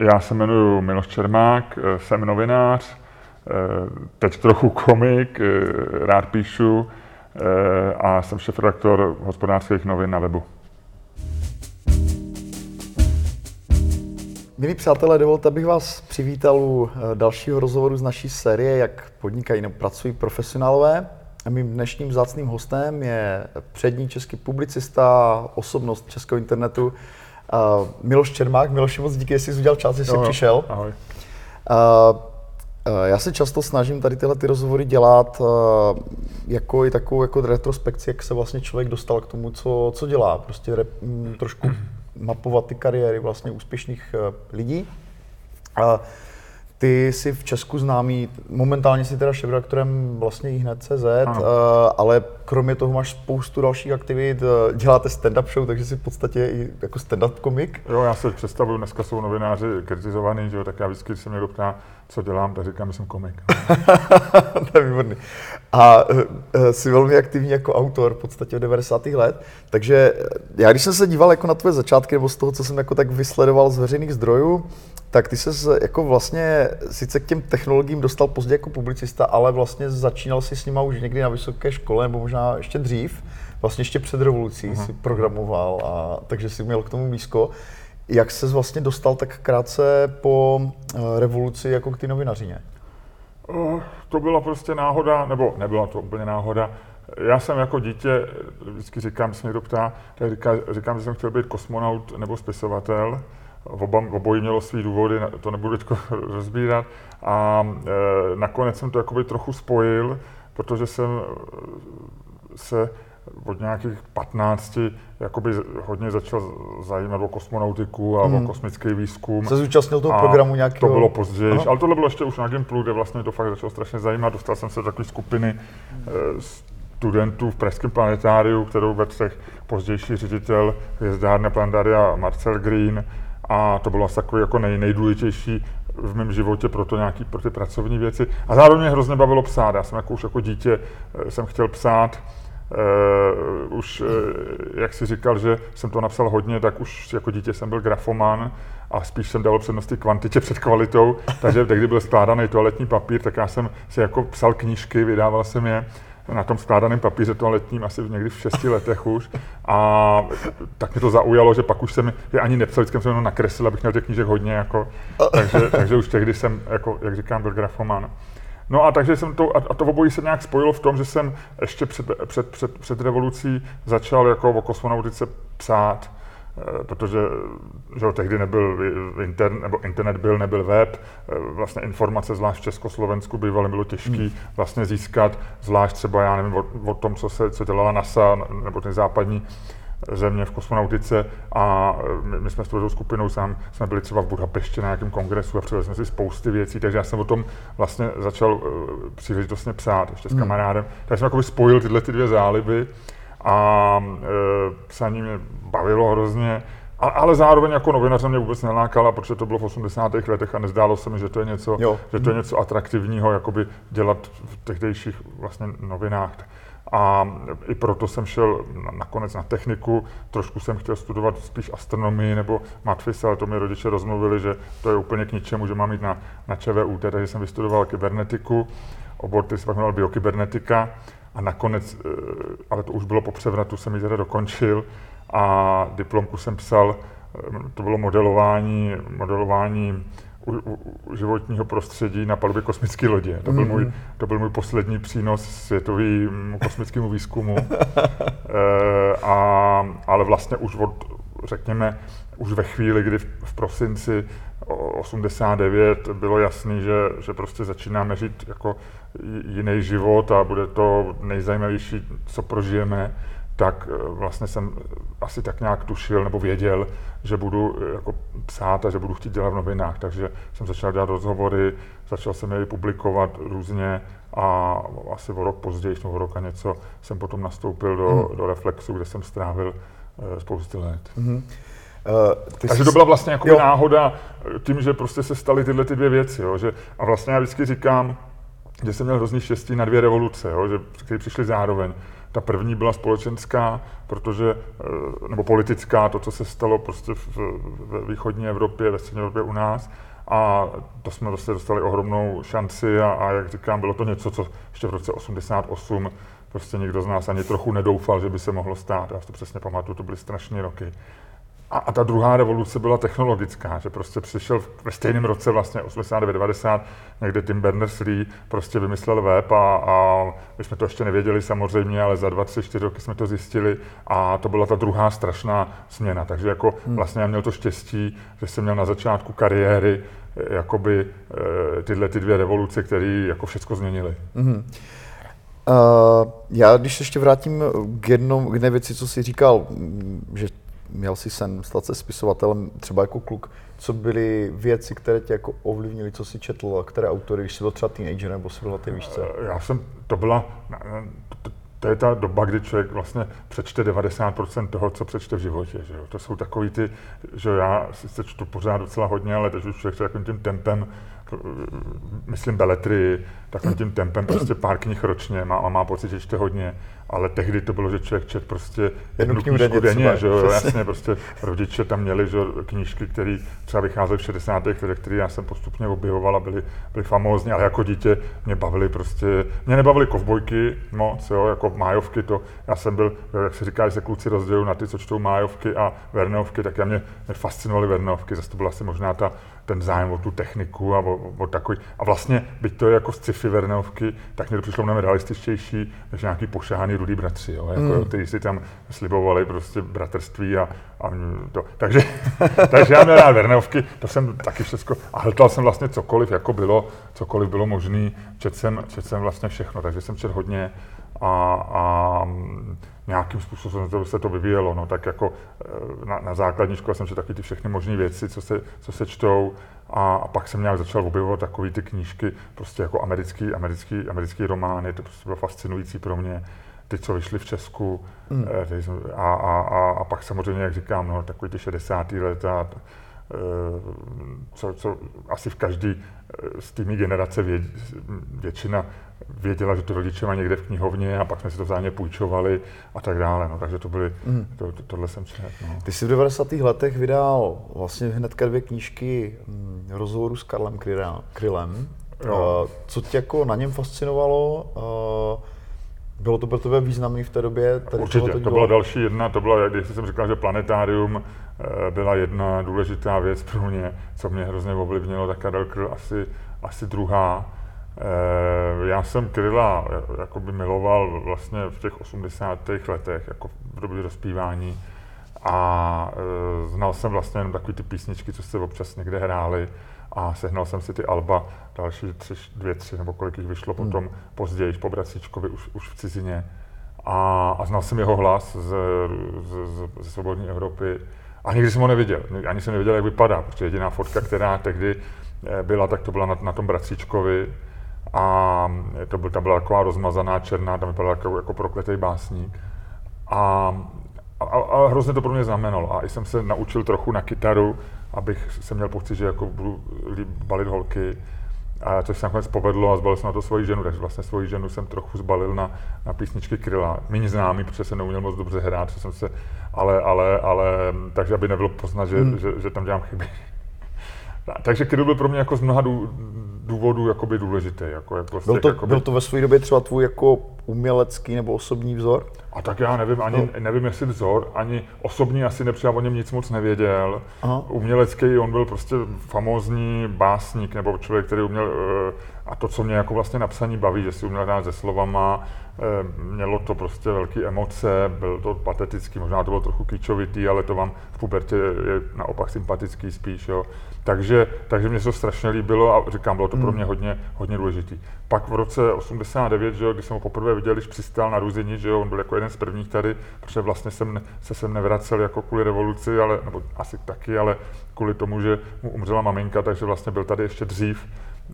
Já se jmenuji Miloš Čermák, jsem novinář, teď trochu komik, rád píšu a jsem šef-redaktor hospodářských novin na webu. Milí přátelé, dovolte, abych vás přivítal u dalšího rozhovoru z naší série, jak podnikají nebo pracují profesionálové. A mým dnešním zácným hostem je přední český publicista, osobnost českého internetu, uh, Miloš Čermák. Miloši, moc díky, jestli jsi udělal čas, že jsi přišel. Ahoj. Uh, já se často snažím tady tyhle ty rozhovory dělat uh, jako i takovou jako retrospekci, jak se vlastně člověk dostal k tomu, co, co dělá. Prostě re, m, trošku mapovat ty kariéry vlastně úspěšných uh, lidí. Uh, ty jsi v Česku známý, momentálně jsi teda šéfredaktorem vlastně ihned.cz, uh, ale kromě toho máš spoustu dalších aktivit, uh, děláte stand-up show, takže jsi v podstatě i jako stand-up komik. Jo, já se představuju, dneska jsou novináři kritizovaný, že jo, tak já vždycky, když se mě někdo ptá, co dělám, tak říkám, že jsem komik. to je výborný. A uh, jsi velmi aktivní jako autor v podstatě od 90. let, takže já když jsem se díval jako na tvoje začátky, nebo z toho, co jsem jako tak vysledoval z veřejných zdrojů, tak ty se jako vlastně sice k těm technologiím dostal později jako publicista, ale vlastně začínal si s nima už někdy na vysoké škole, nebo možná ještě dřív, vlastně ještě před revolucí uh-huh. si programoval, a, takže si měl k tomu blízko. Jak se vlastně dostal tak krátce po uh, revoluci jako k ty novinařině? Uh, to byla prostě náhoda, nebo nebyla to úplně náhoda. Já jsem jako dítě, vždycky říkám, se někdo ptá, tak říkám, říkám, že jsem chtěl být kosmonaut nebo spisovatel. Oba, obojí mělo své důvody, to nebudu teď rozbírat. A e, nakonec jsem to jakoby trochu spojil, protože jsem se od nějakých 15 jakoby hodně začal zajímat o kosmonautiku a hmm. o kosmický výzkum. Se zúčastnil toho programu nějakého? To bylo později, ale tohle bylo ještě už na Gimplu, kde vlastně to fakt začalo strašně zajímat. Dostal jsem se do takové skupiny hmm. studentů v Pražském planetáriu, kterou vedl pozdější ředitel hvězdárny Planetaria Marcel Green a to bylo asi takový jako nej, nejdůležitější v mém životě pro to nějaký, pro ty pracovní věci. A zároveň mě hrozně bavilo psát. Já jsem jako už jako dítě eh, jsem chtěl psát, Uh, už, uh, jak si říkal, že jsem to napsal hodně, tak už jako dítě jsem byl grafoman a spíš jsem dal přednosti kvantitě před kvalitou, takže tehdy byl skládaný toaletní papír, tak já jsem si jako psal knížky, vydával jsem je na tom skládaném papíře toaletním asi někdy v šesti letech už. A tak mě to zaujalo, že pak už jsem je ani nepsal, vždycky jsem jenom nakreslil, abych měl těch knížek hodně, jako, takže, takže už tehdy jsem, jako, jak říkám, byl grafoman. No a takže jsem to, a to obojí se nějak spojilo v tom, že jsem ještě před, před, před, před revolucí začal jako o kosmonautice psát. Eh, protože že tehdy nebyl internet, nebo internet byl, nebyl web, eh, vlastně informace, zvlášť v Československu, bývaly bylo těžké hmm. vlastně získat, zvlášť třeba, já nevím, o, o tom, co se co dělala NASA, nebo ty západní země v kosmonautice a eh, my, my jsme s tou skupinou sám, jsme byli třeba v Budapešti na nějakém kongresu a přivezli jsme si spousty věcí, takže já jsem o tom vlastně začal uh, příležitostně psát ještě s hmm. kamarádem. Takže jsem jako spojil tyhle ty dvě záliby a e, psaní mě bavilo hrozně, a, ale zároveň jako novináře mě vůbec nelákala, protože to bylo v 80. letech a nezdálo se mi, že to je něco, že to je něco atraktivního, jakoby dělat v tehdejších vlastně novinách. A i proto jsem šel nakonec na techniku, trošku jsem chtěl studovat spíš astronomii nebo matfis, ale to mi rodiče rozmluvili, že to je úplně k ničemu, že mám jít na, na ČVUT, takže jsem vystudoval kybernetiku, obor, který se pak jmenoval biokybernetika a nakonec, eh, ale to už bylo po převratu, jsem ji teda dokončil a diplomku jsem psal, eh, to bylo modelování, modelování u, u, životního prostředí na palubě kosmické lodě. To byl, můj, mhm. to byl můj poslední přínos světovému kosmickému výzkumu. e, a, ale vlastně už od, řekněme, už ve chvíli, kdy v, prosinci 89 bylo jasný, že, že prostě začínáme žít jako jiný život a bude to nejzajímavější, co prožijeme, tak eh, vlastně jsem asi tak nějak tušil nebo věděl, že budu eh, jako psát a že budu chtít dělat v novinách. Takže jsem začal dělat rozhovory, začal jsem je publikovat různě a asi o rok později, o rok a něco, jsem potom nastoupil do, hmm. do Reflexu, kde jsem strávil uh, spousty let. Hmm. Uh, Takže jsi... to byla vlastně jako náhoda tím, že prostě se staly tyhle ty dvě věci. Jo, že, a vlastně já vždycky říkám, že jsem měl hrozný štěstí na dvě revoluce, jo, že, které přišly zároveň. Ta první byla společenská, protože, eh, nebo politická, to, co se stalo prostě v, v východní Evropě, ve střední Evropě u nás, a to jsme vlastně dostali ohromnou šanci a, a jak říkám, bylo to něco, co ještě v roce 88 prostě nikdo z nás ani trochu nedoufal, že by se mohlo stát. Já si to přesně pamatuju, to byly strašné roky. A, a ta druhá revoluce byla technologická, že prostě přišel ve stejném roce, vlastně 89-90, někde Tim Berners-Lee prostě vymyslel web a, a my jsme to ještě nevěděli samozřejmě, ale za dva, tři, čtyři roky jsme to zjistili a to byla ta druhá strašná změna. Takže jako hmm. vlastně já měl to štěstí, že jsem měl na začátku kariéry eh, jakoby eh, tyhle ty dvě revoluce, které jako všechno změnily. Hmm. Uh, já když ještě vrátím k, jednom, k jedné věci, co jsi říkal, že měl si sen stát se spisovatelem třeba jako kluk, co byly věci, které tě jako ovlivnily, co si četl a které autory, když jsi byl třeba teenager nebo jsi byl na té výšce? Eh, já jsem, to byla, to, je ta doba, kdy člověk vlastně přečte 90% toho, co přečte v životě. Že jo? To jsou takový ty, že já sice čtu pořád docela hodně, ale teď už člověk takovým tím tempem, myslím beletry, takovým tím tempem prostě pár knih ročně má, a má pocit, že čte hodně ale tehdy to bylo, že člověk čet prostě jednu knihu denně, denně že jo, jasně, prostě rodiče tam měli že, knížky, které třeba vycházely v 60. letech, které já jsem postupně objevoval a byly, byly famózní, ale jako dítě mě bavily prostě, mě nebavily kovbojky moc, jo, jako májovky, to, já jsem byl, jak se říká, že se kluci rozdělují na ty, co čtou májovky a verneovky, tak já mě, mě fascinovaly verneovky, zase to byla asi možná ta, ten zájem o tu techniku a o, o takový. A vlastně, byť to je jako sci-fi verneovky, tak mě to přišlo mnohem realističtější než nějaký pošahaný rudý bratři, jo, jako, mm. kteří si tam slibovali prostě bratrství a, a to. Takže, takže já měl rád verneovky, to jsem taky všechno, a hltal jsem vlastně cokoliv, jako bylo, cokoliv bylo možný, čet jsem, čet jsem vlastně všechno, takže jsem čet hodně a, a nějakým způsobem to, se to vyvíjelo. No, tak jako eh, na, na základní škole jsem četl taky ty všechny možné věci, co se, co se čtou. A, a, pak jsem nějak začal objevovat takové ty knížky, prostě jako americký, americký, americký romány, to prostě bylo fascinující pro mě. Ty, co vyšly v Česku. Mm. A, a, a, a, pak samozřejmě, jak říkám, no, takový ty 60. leta, eh, co, co asi v každý z té generace vě, většina věděla, že to rodiče mají někde v knihovně a pak jsme si to vzájemně půjčovali a tak dále. No, takže to byly, mm. to, to, tohle jsem četl. No. Ty jsi v 90. letech vydal vlastně hnedka dvě knížky hm, rozhovoru s Karlem Krylem. Jo. Uh, co tě jako na něm fascinovalo? Uh, bylo to pro tebe významný v té době? Tady Určitě, to byla další jedna, to byla, když jsem říkal, že planetárium eh, byla jedna důležitá věc pro mě, co mě hrozně ovlivnilo, tak Karel Kryl asi, asi druhá. Eh, já jsem Kryla eh, jakoby miloval vlastně v těch 80. letech, jako v době rozpívání. A znal jsem vlastně jenom takové ty písničky, co se občas někde hrály a sehnal jsem si ty alba, další tři, dvě, tři nebo kolik jich vyšlo hmm. potom později, po Bracíčkovi už, už v cizině. A, a znal jsem jeho hlas z, z, z, ze svobodní Evropy a nikdy jsem ho neviděl. Ani jsem nevěděl, jak vypadá, protože jediná fotka, která tehdy eh, byla, tak to byla na, na tom Bracíčkovi. A to byl, ta byla taková rozmazaná černá, tam vypadala jako, jako prokletý básník. A, a, a hrozně to pro mě znamenalo. A i jsem se naučil trochu na kytaru, abych se měl pocit, že jako budu balit holky. A což se nakonec povedlo a zbalil jsem na to svoji ženu, takže vlastně svoji ženu jsem trochu zbalil na, na písničky Kryla. Méně známý, protože jsem neuměl moc dobře hrát, jsem se, ale, ale, ale, takže aby nebylo poznat, že, hmm. že, že tam dělám chyby. Takže Kryl byl pro mě jako z mnoha důvodů jakoby důležitý. Jako, jako byl, to, jakoby... byl to ve své době třeba tvůj jako umělecký nebo osobní vzor? A tak já nevím, ani no. nevím, jestli vzor, ani osobní asi nepřijal o něm nic moc nevěděl. Aha. Umělecký, on byl prostě famózní básník nebo člověk, který uměl, eh, a to, co mě jako vlastně napsaní baví, že si uměl hrát se slovama, eh, mělo to prostě velké emoce, byl to patetický, možná to bylo trochu kýčovitý, ale to vám v pubertě je naopak sympatický spíš, jo. Takže, takže mě se to strašně líbilo a říkám, bylo to pro hmm. mě hodně, hodně důležitý. Pak v roce 89, že jo, když jsem ho poprvé viděl, když přistál na Ruzini, že jo, on byl jako jeden z prvních tady, protože vlastně jsem se sem nevracel jako kvůli revoluci, ale, nebo asi taky, ale kvůli tomu, že mu umřela maminka, takže vlastně byl tady ještě dřív,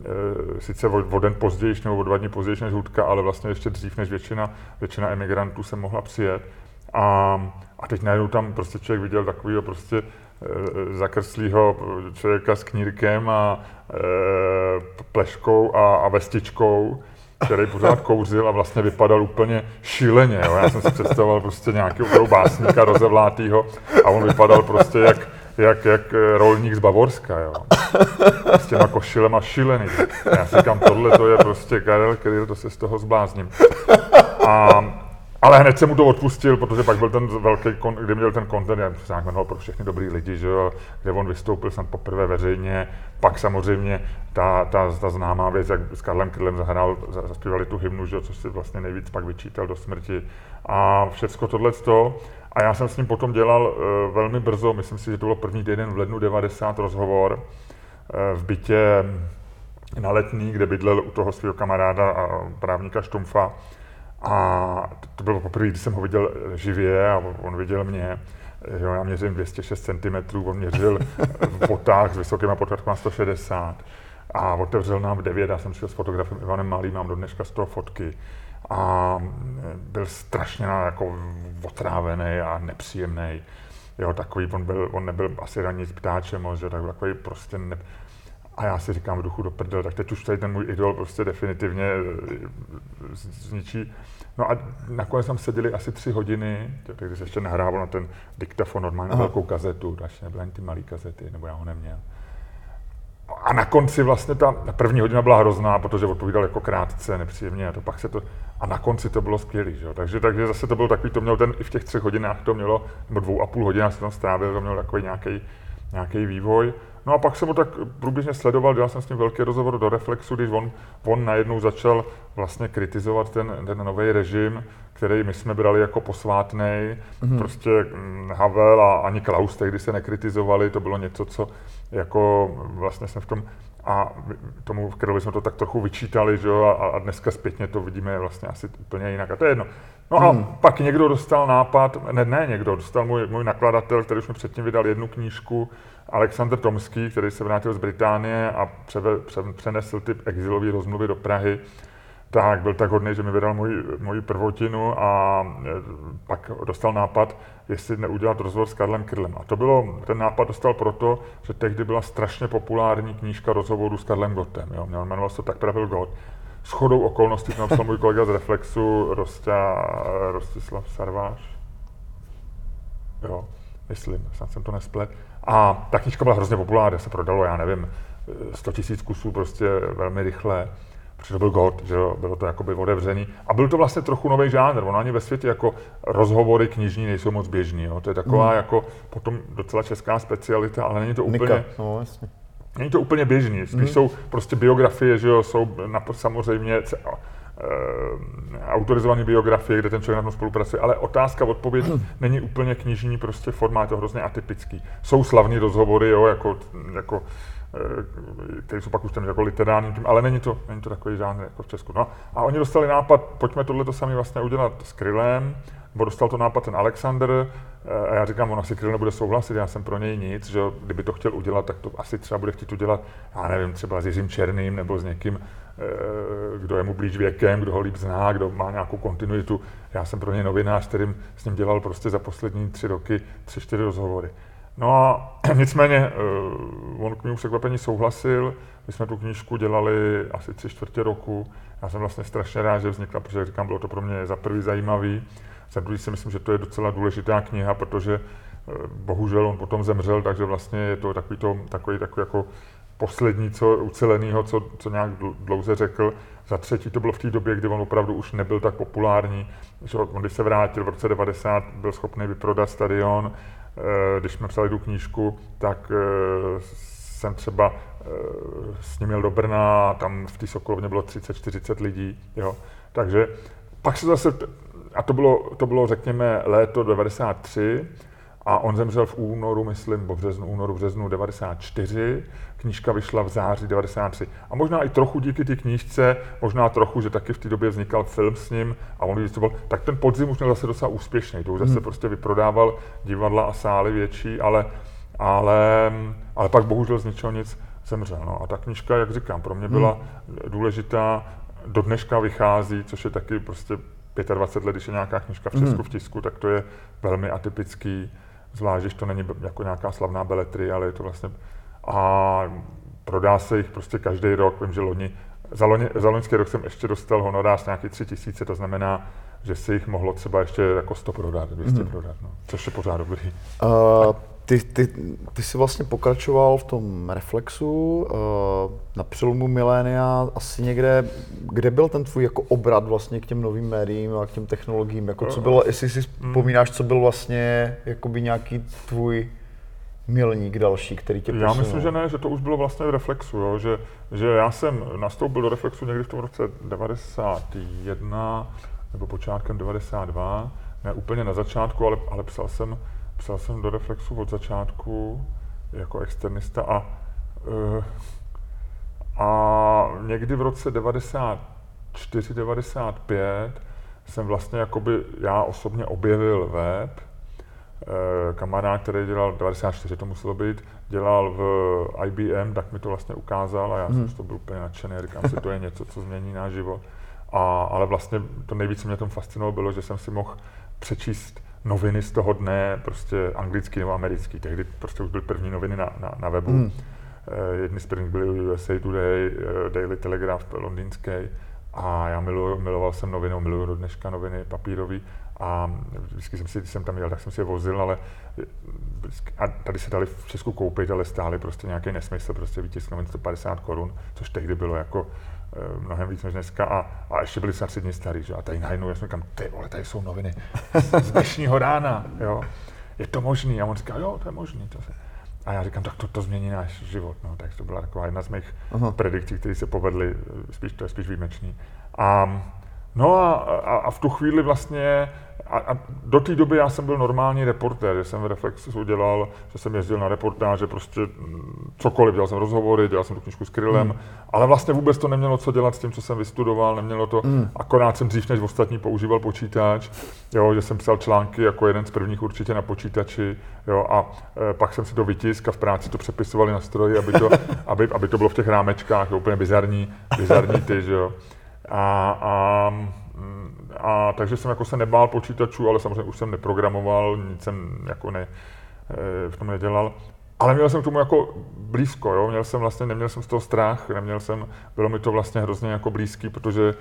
e, sice o, o den později, nebo o dva dny později než Hudka, ale vlastně ještě dřív než většina, většina emigrantů se mohla přijet. A, a teď najednou tam prostě člověk viděl takovýho prostě zakrslýho člověka s knírkem a e, pleškou a, a vestičkou který pořád kouřil a vlastně vypadal úplně šíleně. Jo. Já jsem si představoval prostě nějakého básníka rozevlátýho a on vypadal prostě jak, jak, jak rolník z Bavorska. Jo. S těma košilema šílený. Já si říkám, tohle to je prostě Karel Kryl, to se z toho zblázním. A ale hned jsem mu to odpustil, protože pak byl ten velký, kdy měl ten kontent, já se pro všechny dobrý lidi, že jo, kde on vystoupil jsem poprvé veřejně, pak samozřejmě ta, ta, ta známá věc, jak s Karlem Krylem zahrál, zaspívali tu hymnu, že jo, což si vlastně nejvíc pak vyčítal do smrti. A všecko tohle a já jsem s ním potom dělal uh, velmi brzo, myslím si, že to bylo první týden v lednu 90 rozhovor uh, v bytě na letní, kde bydlel u toho svého kamaráda a právníka Štumfa. A to bylo poprvé, když jsem ho viděl živě a on viděl mě. Jo, já měřím 206 cm, on měřil v botách s vysokýma potrhama 160 a otevřel nám v 9, já jsem šel s fotografem Ivanem Malým, mám do dneška z toho fotky a byl strašně jako otrávený a nepříjemný. Jo, takový, on, byl, on nebyl asi ranní ptáčem, že tak takový prostě ne... A já si říkám v duchu do prdel, tak teď už tady ten můj idol prostě definitivně eh, zničí. No a nakonec tam seděli asi tři hodiny, když se ještě nahrával na ten diktafon, normálně Aha. velkou kazetu, až nebyly ani ty malé kazety, nebo já ho neměl. A na konci vlastně ta první hodina byla hrozná, protože odpovídal jako krátce, nepříjemně a to pak se to, a na konci to bylo skvělé, že jo? Takže, takže zase to bylo takový, to mělo ten, i v těch třech hodinách to mělo, nebo dvou a půl hodinách se tam strávil, to mělo takový nějaký, nějaký vývoj. No a pak jsem ho tak průběžně sledoval, dělal jsem s ním velký rozhovor do Reflexu, když on, on najednou začal vlastně kritizovat ten, ten nový režim, který my jsme brali jako posvátný. Mm-hmm. Prostě mm, Havel a ani Klaus tehdy se nekritizovali, to bylo něco, co jako vlastně jsme v tom a tomu Krylovi jsme to tak trochu vyčítali, že jo, a, a dneska zpětně to vidíme vlastně asi úplně jinak. A to je jedno. No a hmm. pak někdo dostal nápad, ne, ne někdo, dostal můj, můj nakladatel, který už mi předtím vydal jednu knížku, Alexander Tomský, který se vrátil z Británie a převe, pře, přenesl ty exilové rozmluvy do Prahy, tak byl tak hodný, že mi vydal můj, můj prvotinu a e, pak dostal nápad, jestli neudělat rozhovor s Karlem Krylem. A to bylo, ten nápad dostal proto, že tehdy byla strašně populární knížka rozhovoru s Karlem Gottem. Jo. Měl jmenoval se tak pravil Gott. S chodou okolností to napsal můj kolega z Reflexu, Rostě, Rostislav Sarváš. Jo, myslím, snad jsem to nesplet. A ta knížka byla hrozně populární, se prodalo, já nevím, 100 tisíc kusů prostě velmi rychle protože to byl God, že jo, bylo to jakoby otevřený. A byl to vlastně trochu nový žánr, ono ani ve světě jako rozhovory knižní nejsou moc běžný, jo. to je taková mm. jako potom docela česká specialita, ale není to úplně... Nika. No, jasně. Není to úplně běžný, spíš mm. jsou prostě biografie, že jo, jsou na, samozřejmě Eh, autorizované biografie, kde ten člověk na tom spolupracuje, ale otázka, odpověď není úplně knižní prostě formát, je to hrozně atypický. Jsou slavní rozhovory, jo, jako, jako eh, které jsou pak už ten jako literární ale není to, není to takový žánr jako v Česku. No, a oni dostali nápad, pojďme tohle to sami vlastně udělat s Krylem, nebo dostal to nápad ten Alexander, eh, a já říkám, on asi Kryl nebude souhlasit, já jsem pro něj nic, že kdyby to chtěl udělat, tak to asi třeba bude chtít udělat, já nevím, třeba s Jiřím Černým nebo s někým, Eh, kdo je mu blíž věkem, kdo ho líp zná, kdo má nějakou kontinuitu. Já jsem pro něj novinář, kterým s ním dělal prostě za poslední tři roky tři, čtyři rozhovory. No a nicméně eh, on k mému překvapení souhlasil, my jsme tu knížku dělali asi tři čtvrtě roku. Já jsem vlastně strašně rád, že vznikla, protože říkám, bylo to pro mě za prvý zajímavý. Za druhý si myslím, že to je docela důležitá kniha, protože eh, bohužel on potom zemřel, takže vlastně je to takový, to, takový, takový jako poslední, co uceleného, co, co nějak dlouze řekl. Za třetí to bylo v té době, kdy on opravdu už nebyl tak populární. Že on, když se vrátil v roce 90, byl schopný vyprodat stadion. Eh, když jsme psali tu knížku, tak eh, jsem třeba eh, s ním měl do Brna, tam v té Sokolovně bylo 30-40 lidí. Jo. Takže pak se zase, a to bylo, to bylo řekněme léto 93, a on zemřel v únoru, myslím, v březnu, únoru, březnu 94, knížka vyšla v září 93. A možná i trochu díky té knížce, možná trochu, že taky v té době vznikal film s ním a on byl, tak ten podzim už měl zase docela úspěšný. To už zase hmm. prostě vyprodával divadla a sály větší, ale, ale, ale pak bohužel z ničeho nic zemřel. No. A ta knížka, jak říkám, pro mě byla hmm. důležitá, do dneška vychází, což je taky prostě 25 let, když je nějaká knižka v Česku hmm. v tisku, tak to je velmi atypický zvlášť, když to není jako nějaká slavná beletry, ale je to vlastně... A prodá se jich prostě každý rok. Vím, že loni za, loně, za loňský rok jsem ještě dostal honorář nějaký tři tisíce, to znamená, že si jich mohlo třeba ještě jako 100 prodat, 200 hmm. prodat, no, což je pořád dobrý. Uh, ty, ty, ty jsi vlastně pokračoval v tom Reflexu uh, na přelomu milénia asi někde, kde byl ten tvůj jako obrat vlastně k těm novým médiím a k těm technologiím, jako co bylo, jestli si hmm. vzpomínáš, co byl vlastně jakoby nějaký tvůj milník další, který tě posunul? Já myslím, že ne, že to už bylo vlastně v Reflexu, jo? Že, že já jsem nastoupil do Reflexu někdy v tom roce 91 nebo počátkem 92, ne úplně na začátku, ale, ale psal, jsem, psal jsem do Reflexu od začátku jako externista a, uh, a někdy v roce 94, 95 jsem vlastně jakoby já osobně objevil web, Eh, kamarád, který dělal, 94 to muselo být, dělal v IBM, tak mi to vlastně ukázal a já hmm. jsem to byl úplně nadšený, říkám si, to je něco, co změní náš život. A, ale vlastně to nejvíc, co mě tom fascinovalo, bylo, že jsem si mohl přečíst noviny z toho dne, prostě anglický nebo americký. Tehdy prostě už byly první noviny na, na, na webu. Hmm. Uh, jedny z prvních byly USA Today, uh, Daily Telegraph londýnský. A já miluji, miloval jsem noviny, miluji do dneška noviny papírový. A vždycky jsem si, jsem tam jel, tak jsem si je vozil, ale a tady se dali v Česku koupit, ale stály prostě nějaký nesmysl, prostě výtisk 150 korun, což tehdy bylo jako eh, mnohem víc než dneska a, a ještě byli snad dny starý, že? A tady najednou já jsem říkám, ty vole, tady jsou noviny z dnešního rána, jo. Je to možný? A on říká, jo, to je možný. To se... A já říkám, tak to, to změní náš život. No, tak to byla taková jedna z mých Aha. predikcí, které se povedly, spíš, to je spíš výjimečný. A, no a, a, a v tu chvíli vlastně a, a do té doby já jsem byl normální reportér, že jsem v Reflexu udělal, že jsem jezdil na reportáže, prostě mm, cokoliv, dělal jsem rozhovory, dělal jsem tu knižku s Krylem, mm. ale vlastně vůbec to nemělo co dělat s tím, co jsem vystudoval, nemělo to, mm. akorát jsem dřív než ostatní používal počítač, jo, že jsem psal články jako jeden z prvních určitě na počítači, jo, a e, pak jsem si to vytisk a v práci to přepisovali na stroji, aby to, aby, aby to bylo v těch rámečkách, jo, úplně bizarní, bizarní ty, že jo. A, a a takže jsem jako se nebál počítačů, ale samozřejmě už jsem neprogramoval, nic jsem jako ne, eh, v tom nedělal. Ale měl jsem k tomu jako blízko, jo? Měl jsem vlastně, neměl jsem z toho strach, neměl jsem, bylo mi to vlastně hrozně jako blízký, protože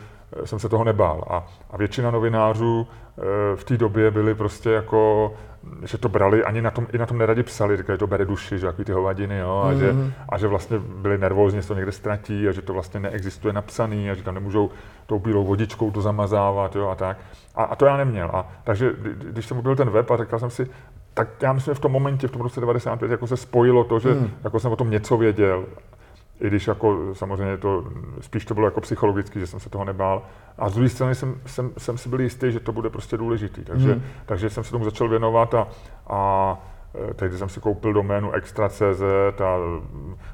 eh, jsem se toho nebál. A, a většina novinářů e, v té době byli prostě jako, že to brali, ani na tom, i na tom neradi psali, říkali, že to bere duši, že jaký ty hovadiny, jo? A, mm-hmm. že, mhm. a že vlastně byli nervózní, že to někde ztratí a že to vlastně neexistuje napsaný a že tam nemůžou tou bílou vodičkou to zamazávat, jo, a tak. A, a to já neměl. A, takže když jsem byl ten web a říkal jsem si, tak já myslím, že v tom momentě, v tom roce 95, jako se spojilo to, že hmm. jako jsem o tom něco věděl, i když jako samozřejmě to, spíš to bylo jako psychologicky, že jsem se toho nebál. A z druhé strany jsem, jsem, jsem si byl jistý, že to bude prostě důležitý. Takže, hmm. takže jsem se tomu začal věnovat a, a e, tehdy jsem si koupil doménu extra.cz a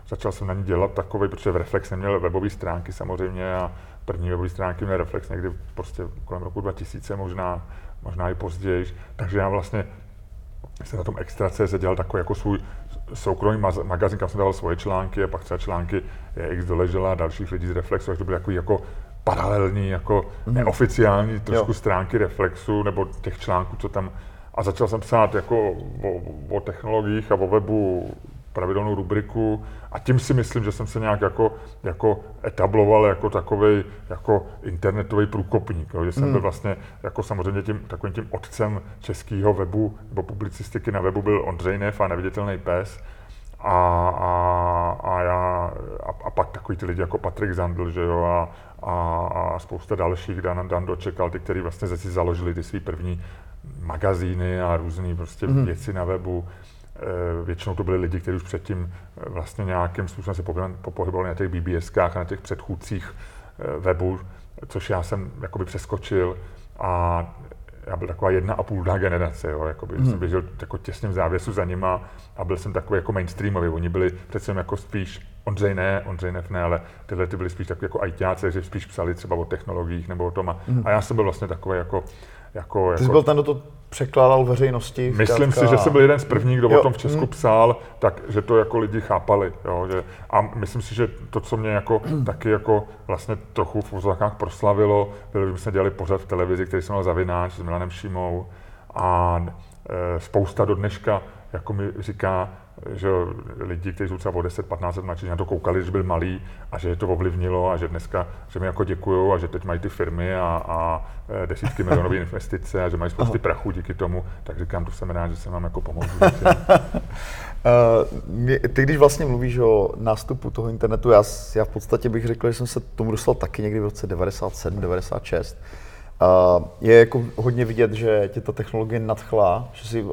začal jsem na ní dělat takový, protože v Reflex neměl webové stránky samozřejmě a první webové stránky měl Reflex někdy prostě kolem roku 2000 možná, možná i později. Takže já vlastně jsem na tom Extra.cz dělal takový jako svůj soukromý magazín, kam jsem dával svoje články a pak třeba články X doležela a dalších lidí z Reflexu, takže to byly takový jako paralelní, jako mm. neoficiální trošku jo. stránky Reflexu nebo těch článků, co tam a začal jsem psát jako o, o technologiích a o webu pravidelnou rubriku a tím si myslím, že jsem se nějak jako, jako etabloval jako takový jako internetový průkopník, jo, že jsem hmm. byl vlastně jako samozřejmě tím, takovým tím otcem českého webu nebo publicistiky na webu byl Ondřej Neff a neviditelný pes a, a, a, já, a, a pak takový ty lidi jako Patrik Zandl, že jo, a, a, a spousta dalších, Dan, Dan dočekal, ty, kteří vlastně si založili ty své první magazíny a různé prostě mm. věci na webu. Eh, většinou to byli lidi, kteří už předtím eh, vlastně nějakým způsobem se pohybovali na těch BBSkách a na těch předchůdcích eh, webu, což já jsem jakoby přeskočil a já byl taková jedna a půl generace, jo, jakoby, hmm. jsem běžel jako těsně v závěsu za nima a byl jsem takový jako mainstreamový. Oni byli přece jako spíš, Ondřej ne, Ondřej ne, ale tyhle ty byli spíš takový jako ITáci, že spíš psali třeba o technologiích nebo o tom a, hmm. a já jsem byl vlastně takový jako jako, Ty jako, jsi byl ten, kdo to překládal veřejnosti. Myslím si, že jsem byl jeden z prvních, kdo jo. o tom v Česku hmm. psal, tak, že to jako lidi chápali. Jo, že, a myslím si, že to, co mě jako taky jako vlastně trochu v vozovkách proslavilo, bylo, že jsme dělali pořad v televizi, který jsem měl zavináč s Milanem Šimou a e, spousta do dneška jako mi říká, že lidi, kteří jsou třeba o 10, 15 let mladší, na to koukali, když byl malý a že je to ovlivnilo a že dneska, že mi jako děkují a že teď mají ty firmy a, a e, desítky milionové investice a že mají spousty prachu díky tomu, tak říkám, to jsem rád, že jsem vám jako pomohl. Uh, ty, když vlastně mluvíš o nástupu toho internetu, já, já v podstatě bych řekl, že jsem se tomu dostal taky někdy v roce 97, 96. Uh, je jako hodně vidět, že tě ta technologie nadchla, že si,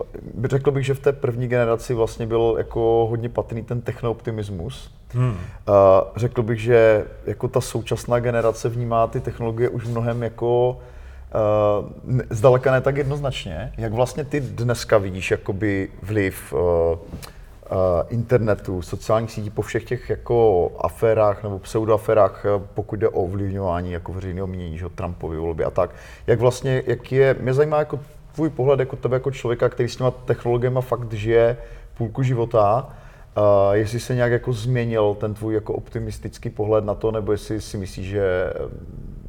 řekl bych, že v té první generaci vlastně byl jako hodně patrný ten technooptimismus. Hmm. Uh, řekl bych, že jako ta současná generace vnímá ty technologie už mnohem jako uh, zdaleka ne tak jednoznačně. Jak vlastně ty dneska vidíš jakoby vliv uh, internetu, sociálních sítí, po všech těch jako aférách nebo pseudoaférách, eh, pokud jde o ovlivňování jako veřejného mínění, že Trumpovi volby a tak. Jak vlastně, jak je, mě zajímá jako tvůj pohled jako tebe jako člověka, který s těma technologiemi fakt žije půlku života, Uh, jestli se nějak jako změnil ten tvůj jako optimistický pohled na to, nebo jestli si myslíš, že,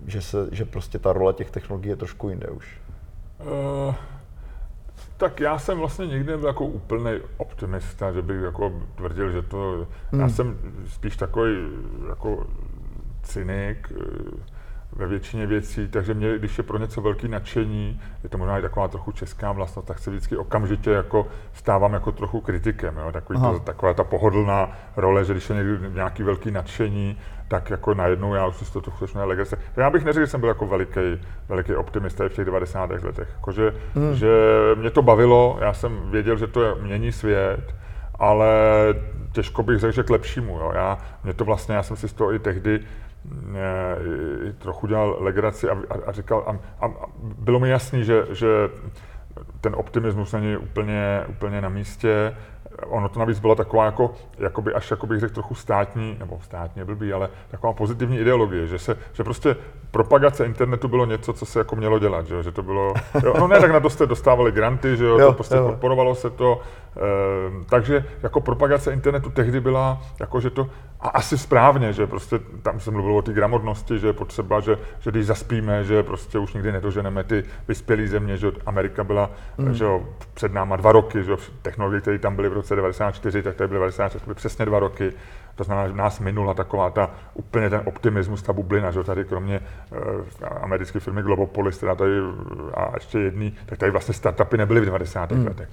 že, se, že prostě ta role těch technologií je trošku jinde už? Uh, tak já jsem vlastně nikdy nebyl jako úplný optimista, že bych jako tvrdil, že to... Hmm. Já jsem spíš takový jako cynik ve většině věcí, takže mě, když je pro něco velký nadšení, je to možná i taková trochu česká vlastnost, tak se vždycky okamžitě jako stávám jako trochu kritikem. Jo? Takový to, taková ta pohodlná role, že když je někdy nějaký velký nadšení, tak jako najednou já už si to trochu začnu legrace. Já bych neřekl, že jsem byl jako veliký, veliký optimista v těch 90. letech. Jako, že, hmm. že mě to bavilo, já jsem věděl, že to je, mění svět, ale těžko bych řekl, že k lepšímu. Jo. Já, mě to vlastně, já jsem si z toho i tehdy i trochu dělal legraci a, a, a říkal, a, a bylo mi jasný, že, že ten optimismus není úplně, úplně na místě, ono to navíc byla taková jako, jakoby až jako bych řekl trochu státní, nebo státně blbý, ale taková pozitivní ideologie, že se, že prostě propagace internetu bylo něco, co se jako mělo dělat, že, že to bylo, jo, no ne, tak na to jste dostávali granty, že jo, jo to prostě jo. podporovalo se to, e, takže jako propagace internetu tehdy byla, jako že to, a asi správně, že prostě tam se mluvilo o té gramotnosti, že je potřeba, že, že když zaspíme, že prostě už nikdy nedoženeme ty vyspělé země, že Amerika byla mm. že jo, před náma dva roky, že technologie, které tam byly v roce 94, tak tady byly 96, byly přesně dva roky. To znamená, že nás minula taková ta úplně ten optimismus, ta bublina, že tady kromě uh, americké firmy Globopolis, teda tady a ještě jedný, tak tady vlastně startupy nebyly v 90. Mm. letech.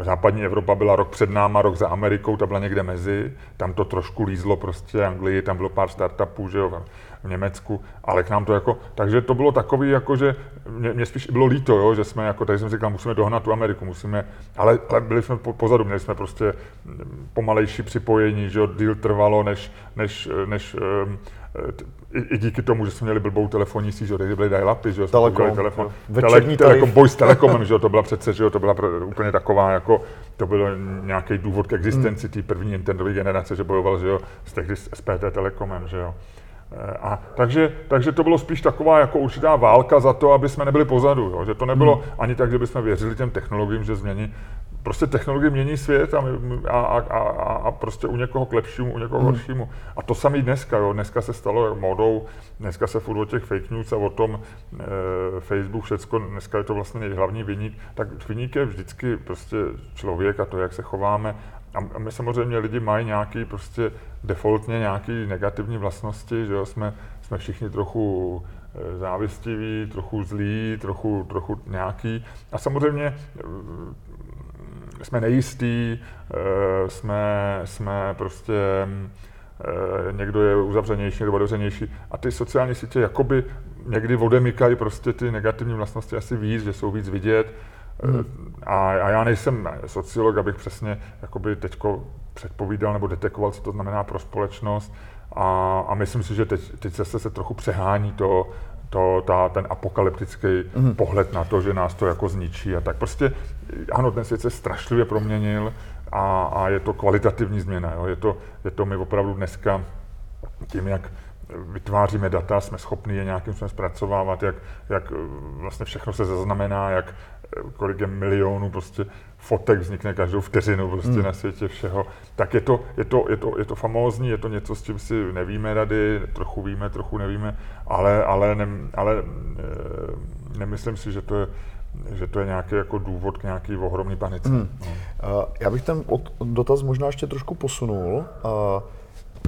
Západní Evropa byla rok před náma, rok za Amerikou, ta byla někde mezi, tam to trošku lízlo prostě Anglii, tam bylo pár startupů, že jo, v Německu, ale k nám to jako, takže to bylo takový, jako že mě, mě spíš bylo líto, jo, že jsme jako, tady jsem říkal, musíme dohnat tu Ameriku, musíme, ale, ale byli jsme po, pozadu, měli jsme prostě pomalejší připojení, že jo, díl trvalo, než, než, než um, i, i, díky tomu, že jsme měli blbou telefonní síť, že byly dial-upy, že Telekom, telefon, tele, telekom, boj s telekomem, že to byla přece, že to byla úplně taková, jako, to byl nějaký důvod k existenci hmm. té první internetové generace, že bojoval, že jo, s tehdy s SPT Telekomem, že jo. A takže, takže to bylo spíš taková jako určitá válka za to, aby jsme nebyli pozadu. Jo? Že to nebylo hmm. ani tak, že bychom věřili těm technologiím, že změní. Prostě technologie mění svět a, a, a, a, a prostě u někoho k lepšímu, u někoho hmm. horšímu. A to samý dneska. Jo? Dneska se stalo modou, dneska se furt o těch fake news a o tom e, Facebook, všecko, dneska je to vlastně nejhlavní vyník. Tak vyník je vždycky prostě člověk a to, jak se chováme a my samozřejmě lidi mají nějaký prostě defaultně nějaký negativní vlastnosti, že jo, jsme, jsme všichni trochu e, závistiví, trochu zlí, trochu, trochu nějaký. A samozřejmě e, jsme nejistí, e, jsme, jsme prostě někdo je uzavřenější nebo otevřenější a ty sociální sítě jakoby někdy odemykají prostě ty negativní vlastnosti asi víc, že jsou víc vidět, Hmm. A, a já nejsem sociolog, abych přesně jakoby teďko předpovídal nebo detekoval, co to znamená pro společnost. A, a myslím si, že teď, teď se, se trochu přehání to, to, ta, ten apokalyptický mm. pohled na to, že nás to jako zničí a tak. Prostě ano, ten svět se strašlivě proměnil a, a je to kvalitativní změna. Jo. Je, to, je to my opravdu dneska tím, jak vytváříme data, jsme schopni je nějakým způsobem zpracovávat, jak, jak vlastně všechno se zaznamená, jak kolik je milionů prostě fotek vznikne každou vteřinu prostě hmm. na světě všeho, tak je to, je, to, je, to, je to famózní, je to něco, s čím si nevíme rady, trochu víme, trochu nevíme, ale, ale, ne, ale e, nemyslím si, že to je že to je nějaký jako důvod k nějaký ohromný panice. Hmm. No. Uh, já bych ten dotaz možná ještě trošku posunul. Uh,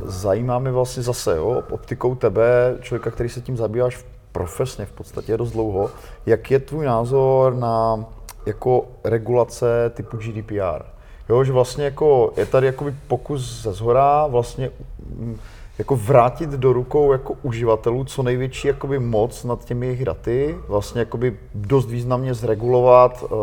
zajímá mě vlastně zase, jo, optikou tebe, člověka, který se tím zabýváš profesně v podstatě dost dlouho. Jak je tvůj názor na jako regulace typu GDPR? Jo, že vlastně jako je tady jakoby pokus ze zhora vlastně mm, jako vrátit do rukou jako uživatelů co největší jakoby moc nad těmi jejich daty, vlastně jakoby dost významně zregulovat uh,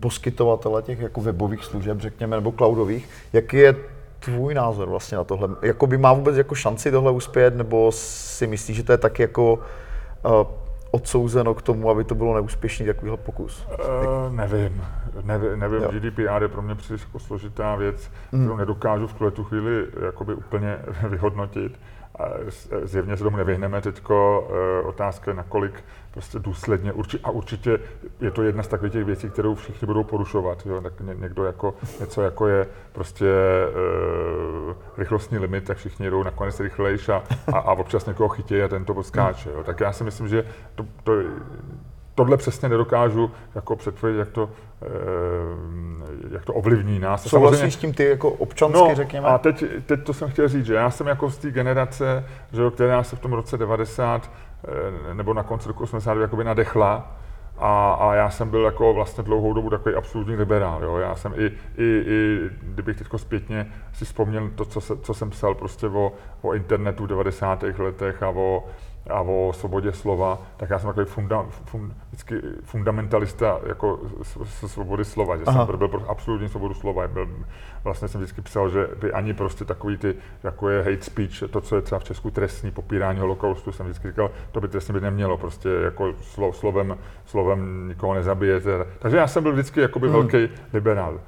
poskytovatele těch jako webových služeb, řekněme, nebo cloudových. Jaký je tvůj názor vlastně na tohle? Jakoby má vůbec jako šanci tohle uspět, nebo si myslíš, že to je tak jako uh, odsouzeno k tomu, aby to bylo neúspěšný takovýhle pokus? Uh, nevím. Nevím, nevím GDPR je pro mě příliš jako složitá věc, mm. kterou nedokážu v tuhle tu chvíli jakoby úplně vyhodnotit. Zjevně se tomu nevyhneme teďko. Eh, otázka je, nakolik prostě důsledně. Urči, a určitě je to jedna z takových těch věcí, kterou všichni budou porušovat. Jo? Tak někdo jako, něco jako je prostě uh, rychlostní limit, tak všichni jedou nakonec rychlejší a, a, a občas někoho chytí a ten to podskáče. Jo? Tak já si myslím, že to, to tohle přesně nedokážu jako předpovědět, jak to, eh, jak to ovlivní nás. Souhlasíš s tím ty jako občansky, no, řekněme? A teď, teď to jsem chtěl říct, že já jsem jako z té generace, že která se v tom roce 90 eh, nebo na konci roku 80 jakoby nadechla, a, a já jsem byl jako vlastně dlouhou dobu takový absolutní liberál. Jo. Já jsem i, i, i kdybych teď zpětně si vzpomněl to, co, se, co jsem psal prostě o, o internetu v 90. letech a o, a o svobodě slova, tak já jsem takový funda, fund, vždycky fundamentalista jako se svobody slova, že Aha. jsem byl pro absolutní svobodu slova. Byl, vlastně jsem vždycky psal, že by ani prostě takový ty, jako je hate speech, to, co je třeba v Česku trestní, popírání holokaustu, jsem vždycky říkal, to by trestně by nemělo, prostě jako slo, slovem, slovem nikoho nezabijete. Takže já jsem byl vždycky jakoby hmm. velký liberál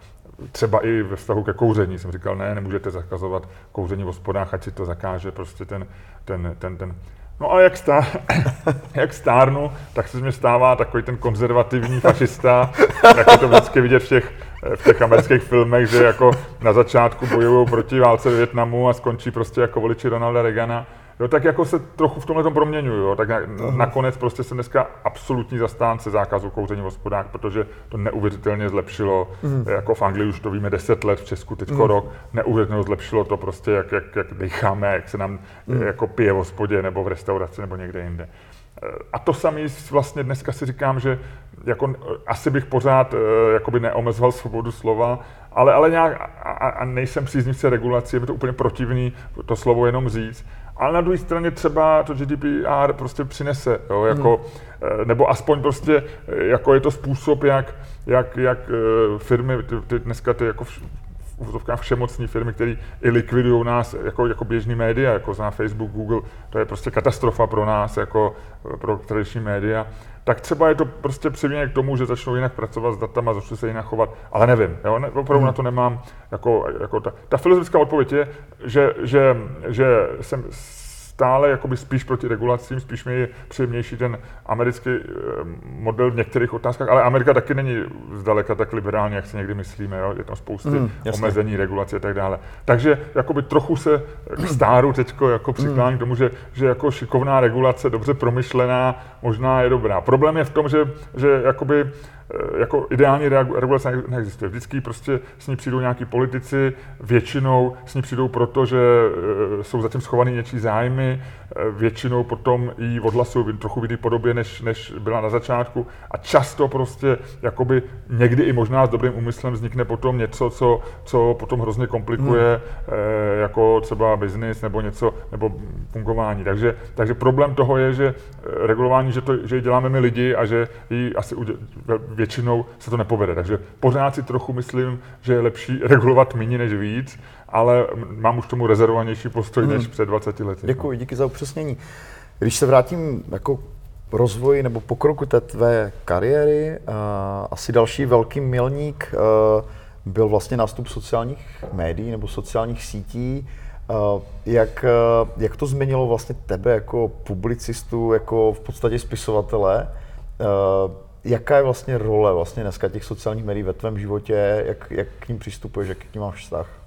třeba i ve vztahu ke kouření jsem říkal, ne, nemůžete zakazovat kouření v hospodách, ať si to zakáže prostě ten, ten, ten, ten No a jak, stá, jak stárnu, tak se z mě stává takový ten konzervativní fašista, jak je to vždycky vidět v těch, v těch amerických filmech, že jako na začátku bojují proti válce Větnamu a skončí prostě jako voliči Ronalda Reagana. Jo, tak jako se trochu v tomhle tom proměňuju, jo, tak nakonec prostě jsem dneska absolutní zastánce zákazu kouření v hospodách, protože to neuvěřitelně zlepšilo, mm. jako v Anglii už to víme 10 let, v Česku teď mm. rok, neuvěřitelně zlepšilo to prostě, jak, jak, jak decháme, jak se nám mm. jako pije v hospodě nebo v restauraci nebo někde jinde. A to samý vlastně dneska si říkám, že jako asi bych pořád eh, jakoby neomezoval svobodu slova, ale, ale nějak a, a nejsem příznivce regulace, je mi to úplně protivný to slovo jenom říct. Ale na druhé straně třeba to GDPR prostě přinese, jo, jako, hmm. nebo aspoň prostě, eh, jako je to způsob, jak, jak, jak firmy, ty, ty dneska ty jako v úvodovkách všemocní firmy, které i likvidují nás jako, jako běžný média, jako zná Facebook, Google, to je prostě katastrofa pro nás, jako pro tradiční média, tak třeba je to prostě přiměně k tomu, že začnou jinak pracovat s datama, začnou se jinak chovat, ale nevím, jo, ne, opravdu hmm. na to nemám, jako, jako ta, ta filozofická odpověď je, že, že, že jsem stále jakoby spíš proti regulacím, spíš mi je příjemnější ten americký eh, model v některých otázkách, ale Amerika taky není zdaleka tak liberální, jak si někdy myslíme, jo? je tam spousty mm, omezení, regulace a tak dále. Takže jakoby trochu se k stáru teď jako přiklání mm. k tomu, že, že jako šikovná regulace, dobře promyšlená, možná je dobrá. Problém je v tom, že, že jakoby jako ideální regulace neexistuje. Vždycky prostě s ní přijdou nějaký politici, většinou s ní přijdou proto, že eh, jsou zatím schovaný něčí zájmy, eh, většinou potom i odhlasují v trochu v jiné podobě, než, než byla na začátku a často prostě jakoby někdy i možná s dobrým úmyslem vznikne potom něco, co, co potom hrozně komplikuje hmm. jako třeba biznis nebo něco, nebo fungování. Takže, takže problém toho je, že regulování, že, to, že děláme my lidi a že ji asi většinou se to nepovede. Takže pořád si trochu myslím, že je lepší regulovat méně než víc, ale mám už tomu rezervovanější postoj hmm. než před 20 lety. Děkuji, díky za upřesnění. Když se vrátím jako rozvoji nebo pokroku té tvé kariéry, uh, asi další velký milník uh, byl vlastně nástup sociálních médií nebo sociálních sítí. Uh, jak, uh, jak to změnilo vlastně tebe jako publicistu, jako v podstatě spisovatele? Uh, jaká je vlastně role vlastně dneska těch sociálních médií ve tvém životě, jak, jak k ním přistupuješ, jak k ním máš vztah?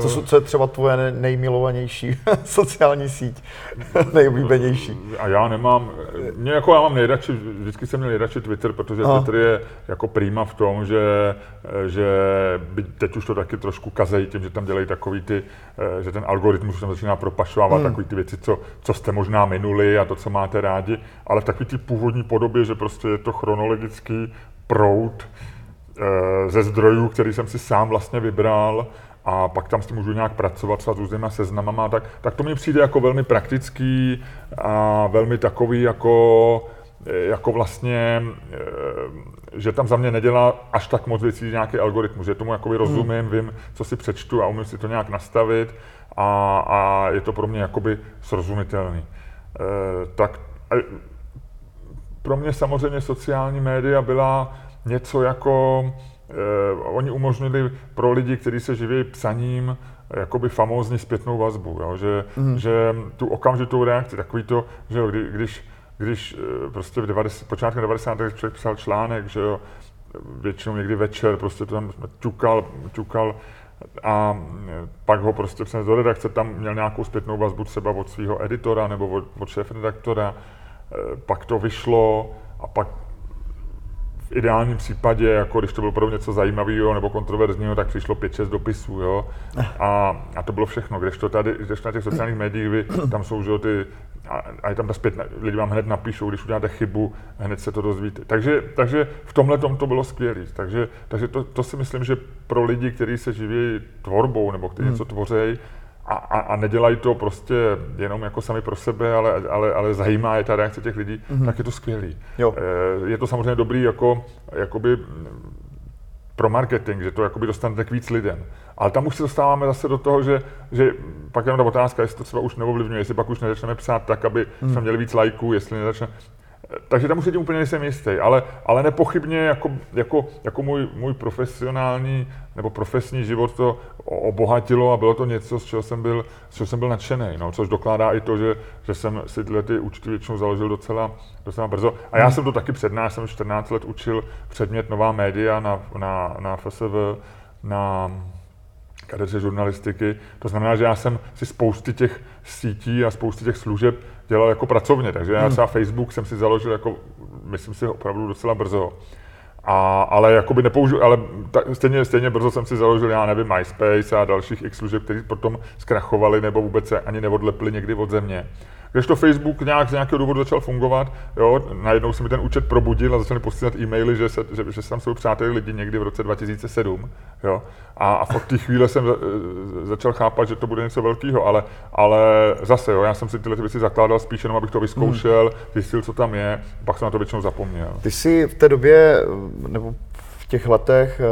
Co, co je třeba tvoje nejmilovanější sociální síť, nejoblíbenější? A já nemám, mě jako já mám nejradši, vždycky jsem měl nejradši Twitter, protože Aha. Twitter je jako prýma v tom, že, že teď už to taky trošku kazejí tím, že tam dělají takový ty, eh, že ten algoritmus tam začíná propašovávat hmm. takový ty věci, co, co jste možná minuli a to, co máte rádi, ale v takový ty původní podobě, že prostě je to chronologický proud eh, ze zdrojů, který jsem si sám vlastně vybral a pak tam s tím můžu nějak pracovat třeba s různýma seznamama, tak, tak to mi přijde jako velmi praktický a velmi takový jako, jako vlastně, eh, že tam za mě nedělá až tak moc věcí nějaký algoritmus, že tomu jakoby rozumím, vím, co si přečtu a umím si to nějak nastavit a, a je to pro mě jakoby srozumitelný. Eh, Tak pro mě samozřejmě sociální média byla něco jako, oni umožnili pro lidi, kteří se živí psaním, eh, jakoby famózní zpětnou vazbu, jo? Že, mm. že tu okamžitou reakci, takový to, že jo, kdy, když, když eh, prostě v 90, počátkem 90. letech člověk psal článek, že jo, většinou někdy večer, prostě to tam ťukal, ťukal a eh, pak ho prostě přines do redakce, tam měl nějakou zpětnou vazbu třeba od svého editora nebo od, od šéf-redaktora, Eh, pak to vyšlo a pak v ideálním případě, jako když to bylo pro něco zajímavého nebo kontroverzního, tak přišlo 5-6 dopisů, jo. A, a to bylo všechno. Když to tady, když na těch sociálních médiích, vy, tam jsou, že ty, a, a je tam ta zpět, lidi vám hned napíšou, když uděláte chybu, hned se to dozvíte. Takže, takže v tomhle tom to bylo skvělé. Takže, takže to, to, si myslím, že pro lidi, kteří se živí tvorbou nebo kteří něco tvořejí, a, a, a nedělají to prostě jenom jako sami pro sebe, ale, ale, ale zajímá je ta reakce těch lidí, mm-hmm. tak je to skvělý. Jo. Eh, Je to samozřejmě dobrý jako, jakoby pro marketing, že to jakoby dostanete k víc lidem. Ale tam už se dostáváme zase do toho, že, že pak jenom ta otázka, jestli to třeba už neovlivňuje, jestli pak už nezačneme psát tak, aby jsme měli víc lajků, jestli nezačne, takže tam už se tím úplně nejsem jistý, ale, ale nepochybně jako, jako, jako můj, můj profesionální nebo profesní život to obohatilo a bylo to něco, z čeho jsem byl, z čeho jsem byl nadšený, no, což dokládá i to, že, že jsem si tyhle ty účty většinou založil docela, docela brzo. A já jsem to taky před nás, jsem 14 let učil předmět nová média na, na, na FSV, na katedře žurnalistiky. To znamená, že já jsem si spousty těch sítí a spousty těch služeb dělal jako pracovně, takže já třeba Facebook jsem si založil jako, myslím si, opravdu docela brzo. A, ale jakoby nepoužil, ale ta, stejně, stejně brzo jsem si založil, já nevím, MySpace a dalších x služeb, které potom zkrachovali nebo vůbec se ani neodlepli někdy od země. Když to Facebook nějak z nějakého důvodu začal fungovat, jo, najednou se mi ten účet probudil a začali posílat e-maily, že, se, že, že se tam jsou přátelé lidi někdy v roce 2007. Jo. A, a v té chvíli jsem za- začal chápat, že to bude něco velkého, ale, ale zase, jo, já jsem si tyhle ty věci zakládal spíš jenom, abych to vyzkoušel, zjistil, co tam je, pak jsem na to většinou zapomněl. Ty jsi v té době, nebo těch letech, eh,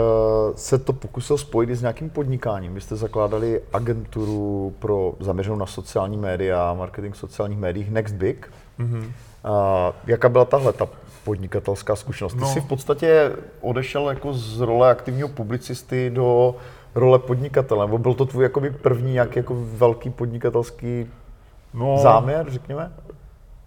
se to pokusil spojit i s nějakým podnikáním. Vy jste zakládali agenturu pro zaměřenou na sociální média, marketing v sociálních médiích Next Big. Mm-hmm. A jaká byla tahle ta podnikatelská zkušenost? Ty No. jsi v podstatě odešel jako z role aktivního publicisty do role podnikatele, nebo byl to tvůj jakoby první nějaký jako velký podnikatelský No, záměr, řekněme?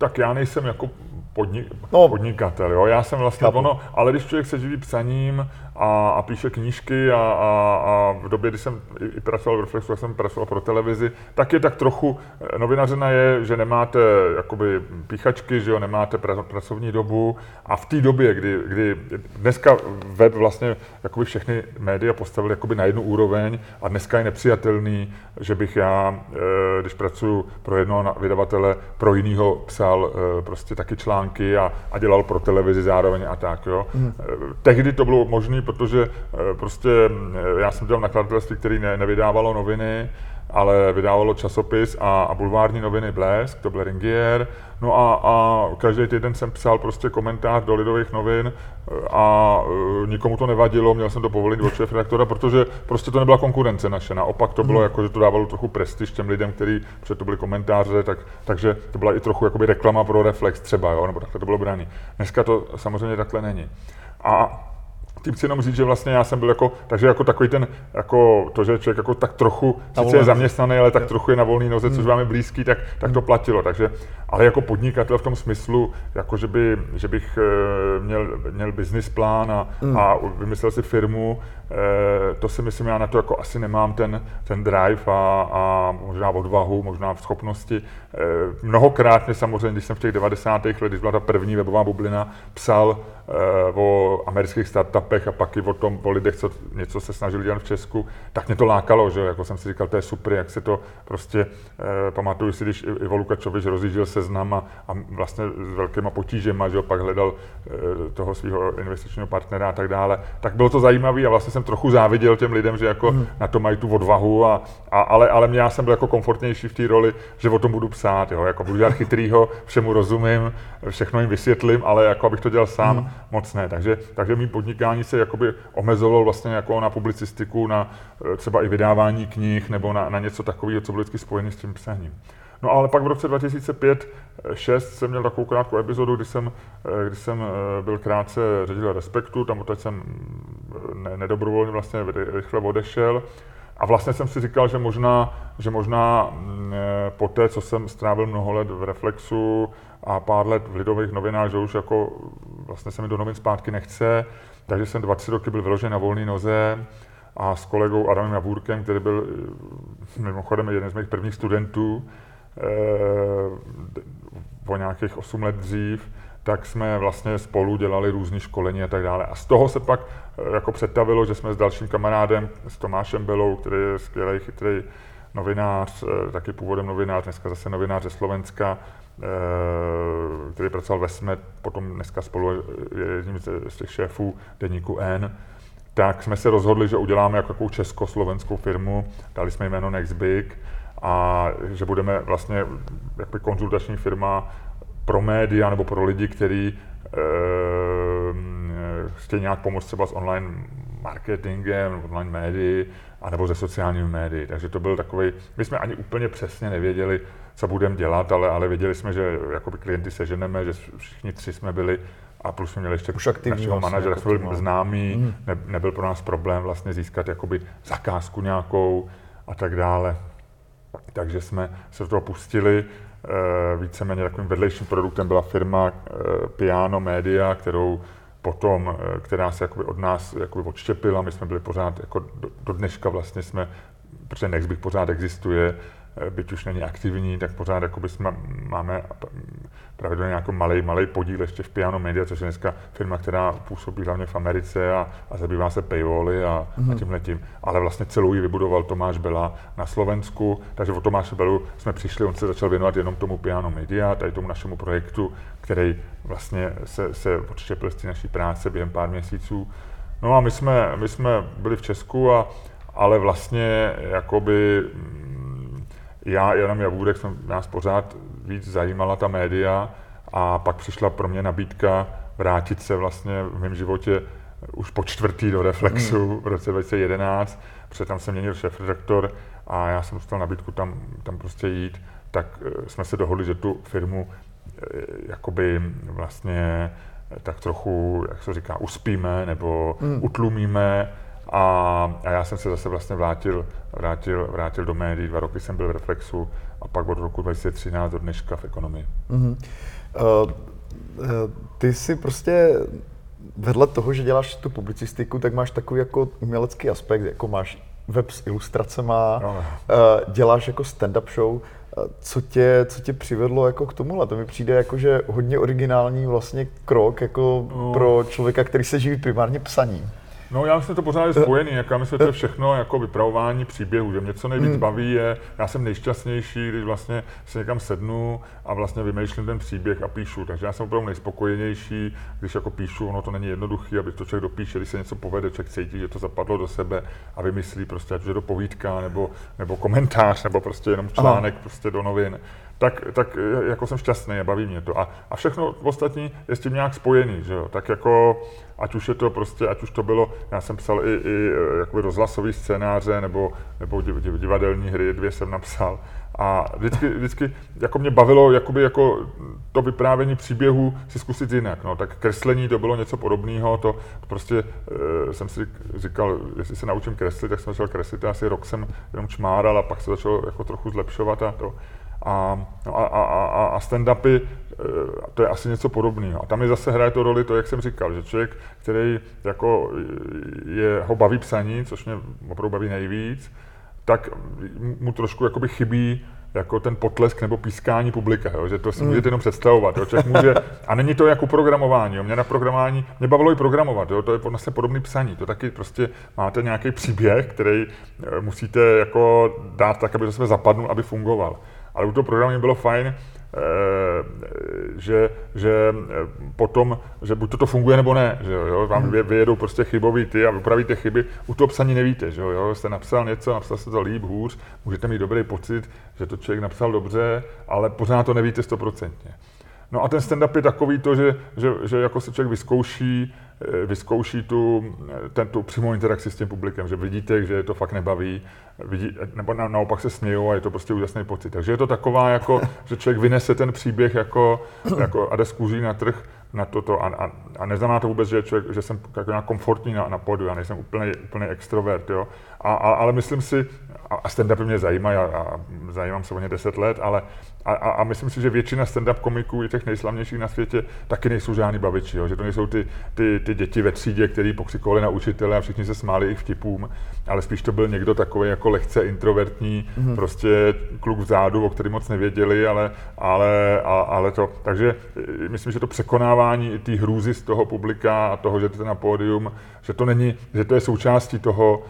Tak já nejsem jako podnik, No. podnikatel, jo? já jsem vlastně Chápu. ono, ale když člověk se živí psaním a, a píše knížky a, a, a v době, kdy jsem i, i pracoval v Reflexu, jak jsem pracoval pro televizi, tak je tak trochu, eh, novinařina je, že nemáte jakoby píchačky, že jo, nemáte pra, pracovní dobu a v té době, kdy, kdy dneska web vlastně jakoby všechny média postavili jakoby na jednu úroveň a dneska je nepřijatelný, že bych já, eh, když pracuji pro jednoho vydavatele, pro jiného psal eh, prostě taky články a, a dělal pro televizi zároveň a tak. Jo. Mm. Tehdy to bylo možné, protože eh, prostě eh, já jsem dělal nakladatelství, který ne, nevydávalo noviny, ale vydávalo časopis a, a bulvární noviny Blesk, to byl Ringier. No a, a každý týden jsem psal prostě komentář do Lidových novin eh, a eh, nikomu to nevadilo, měl jsem to povolení od šéf redaktora, protože prostě to nebyla konkurence naše. Naopak to bylo jako, že to dávalo trochu prestiž těm lidem, který, protože to byly komentáře, tak, takže to byla i trochu jakoby reklama pro Reflex třeba, jo, nebo takhle to bylo braný. Dneska to samozřejmě takhle není. A tím chci jenom říct, že vlastně já jsem byl jako, takže jako takový ten, jako to, že člověk jako tak trochu, Na sice je zaměstnaný, ale tak trochu je na volný noze, což vám je blízký, tak, tak to platilo. Takže, ale jako podnikatel v tom smyslu, jako že, by, že bych eh, měl, měl business plán a, a vymyslel si firmu, to si myslím, já na to jako asi nemám ten, ten drive a, a možná odvahu, možná schopnosti. Eh, Mnohokrát mě samozřejmě, když jsem v těch 90. letech, když byla ta první webová bublina, psal eh, o amerických startupech a pak i o tom, o lidech, co něco se snažili dělat v Česku, tak mě to lákalo, že jako jsem si říkal, to je super, jak se to prostě, eh, pamatuju si, když Ivo Lukačovič rozjížděl seznam a, a vlastně s velkýma potížema, že jo, pak hledal eh, toho svého investičního partnera a tak dále, tak bylo to zajímavé a vlastně jsem trochu záviděl těm lidem, že jako Hmm. na to mají tu odvahu, a, a, ale, ale mě já jsem byl jako komfortnější v té roli, že o tom budu psát, jo, jako budu dělat chytrýho, všemu rozumím, všechno jim vysvětlím, ale jako abych to dělal sám, Hmm. moc ne. Takže, takže mý podnikání se jakoby omezovalo vlastně jako na publicistiku, na eh, třeba i vydávání knih nebo na, na něco takového, co bylo vždycky spojené s tím psaním. No ale pak v roce 2005-6 jsem měl takovou krátkou epizodu, kdy jsem, eh, kdy jsem eh, byl krátce ředitel Respektu, tam odtud jsem mm, ne, nedobrovolně vlastně rychle odešel. A vlastně jsem si říkal, že možná, že možná mm, eh, po té, co jsem strávil mnoho let v Reflexu a pár let v Lidových novinách, že už jako vlastně se mi do novin zpátky nechce, takže jsem 20 roky byl vyložen na volné noze a s kolegou Adamem Javůrkem, který byl eh, mimochodem jeden z mých prvních studentů, eh, o nějakých 8 let dřív, tak jsme vlastně spolu dělali různé školení a tak dále. A z toho se pak eh, jako přetavilo, že jsme s dalším kamarádem, s Tomášem Belou, který je skvělý, chytrý novinář, eh, taky původem novinář, dneska zase novinář ze Slovenska, eh, který pracoval ve SME, potom dneska spolu je jedním z z těch šéfů deníku N, tak jsme se rozhodli, že uděláme jako takovou československou firmu, dali jsme jméno Nextbig a že budeme vlastně jakoby konzultační firma pro média nebo pro lidi, kteří eh, chtějí nějak pomoct třeba s online marketingem, online médií, anebo se sociálními médii. Takže to byl takový, my jsme ani úplně přesně nevěděli, co budeme dělat, ale, ale věděli jsme, že jakoby klienty seženeme, že všichni tři jsme byli a plus jsme měli ještě Už aktivní našeho vlastně manažera, jako byli tým, no. známý, ne, nebyl pro nás problém vlastně získat jakoby zakázku nějakou a tak dále. Takže jsme se do toho pustili. eh, Víceméně takovým vedlejším produktem byla firma eh, Piano Media, kterou potom, eh, která se jakoby od nás jakoby odštěpila. My jsme byli pořád, jako do, do dneška vlastně jsme, protože Nextbig pořád existuje, byť už není aktivní, tak pořád jakoby jsme, máme pravidelně nějaký malý, malý podíl ještě v Piano Media, což je dneska firma, která působí hlavně v Americe a, a zabývá se paywally a, mm. a tímhle tím. Ale vlastně celou ji vybudoval Tomáš Bela na Slovensku, takže o Tomáše Belu jsme přišli, on se začal věnovat jenom tomu Piano Media, tady tomu našemu projektu, který vlastně se, se odštěpil z té naší práce během pár měsíců. No a my jsme, my jsme byli v Česku, a, ale vlastně jakoby mm, já, Jan Javůrek, jsem nás pořád víc zajímala ta média a pak přišla pro mě nabídka vrátit se vlastně v mém životě už po čtvrtý do Reflexu v roce 2011, protože tam se měnil šéf-redaktor a já jsem dostal nabídku tam, tam prostě jít, tak eh, jsme se dohodli, že tu firmu eh, jakoby vlastně eh, tak trochu, jak se říká, uspíme nebo utlumíme. A, a já jsem se zase vlastně vrátil, vrátil, vrátil do médií, dva roky jsem byl v Reflexu a pak od roku 2013 do dneška v ekonomii. Uh, uh, ty si prostě vedle toho, že děláš tu publicistiku, tak máš takový jako umělecký aspekt, jako máš web s ilustracema, No. uh, děláš jako stand-up show. Co tě, co tě přivedlo jako k tomuhle? To mi přijde jako, že hodně originální vlastně krok jako No. pro člověka, který se živí primárně psaním. No já myslím, že to pořád je spojený, jako já myslím, že to je všechno jako vypravování příběhů, že mě co nejvíc baví je, já jsem nejšťastnější, když vlastně se někam sednu a vlastně vymýšlím ten příběh a píšu, takže já jsem opravdu nejspokojenější, když jako píšu, ono to není jednoduché, aby to člověk dopíše, když se něco povede, člověk cítí, že to zapadlo do sebe a vymyslí prostě, ať už je to povídka nebo, nebo komentář, nebo prostě jenom článek prostě do novin, tak, tak eh, jako jsem šťastný a baví mě to. A, a všechno ostatní je s tím nějak spojený, že jo? Tak jako, ať už je to prostě, ať už to bylo, já jsem psal i, i eh, jakoby rozhlasový scénáře nebo, nebo div- div- divadelní hry, dvě jsem napsal, A vždycky, vždycky jako mě bavilo jakoby jako to vyprávění příběhu si zkusit jinak. No. Tak kreslení to bylo něco podobného, to, to prostě e, jsem si říkal, jestli se naučím kreslit, tak jsem začal kreslit, asi rok jsem jenom čmáral a pak se začal jako trochu zlepšovat a to. A, no a, a, a, a stand-upy, eh, to je asi něco podobného. A tam je zase hraje to roli to, jak jsem říkal, že člověk, který jako je, ho baví psaní, což mě opravdu baví nejvíc, tak mu trošku jakoby chybí jako ten potlesk nebo pískání publika, jo, že to si mm. můžete jenom představovat. Jo, člověk může, a není to jako programování. Jo, mě na programování, mě bavilo i programovat, jo, to je vlastně podobný psaní. To taky prostě máte nějaký příběh, který eh, musíte jako dát tak, aby to sebe zapadnul, aby fungoval. Ale u toho programu bylo fajn, eh, že, že eh, potom, že buď to, funguje nebo ne, že jo, vám vyjedou prostě chybový ty a vypravíte chyby, u toho psaní nevíte, že jo, jste napsal něco, napsal jste to líp, hůř, můžete mít dobrý pocit, že to člověk napsal dobře, ale pořád to nevíte stoprocentně. No a ten stand-up je takový to, že, že, že jako se člověk vyzkouší, vyzkouší tu, ten, tu přímou interakci s tím publikem, že vidíte, že je to fakt nebaví, vidí, nebo na, naopak se smějou a je to prostě úžasný pocit. Takže je to taková, jako, že člověk vynese ten příběh jako, jako a jde z kůží na trh na toto. A, a, a neznamená to vůbec, že, člověk, že jsem jako komfortní na, na podu, já nejsem úplný, úplný extrovert, jo. A, a, ale myslím si, a stand-upy mě zajímají a, a zajímám se o ně 10 let, ale a, a, a myslím si, že většina stand-up komiků, i těch nejslavnějších na světě, taky nejsou žádný baviči, jo? že to nejsou ty, ty, ty děti ve třídě, který pokřikovali na učitele a všichni se smáli jejich vtipům, ale spíš to byl někdo takový jako lehce introvertní, mm-hmm. prostě kluk vzadu, o který moc nevěděli, ale, ale, a, ale to, takže e, myslím, že to překonávání té hrůzy z toho publika a toho, že to je na pódium, že to není, že to je součástí toho,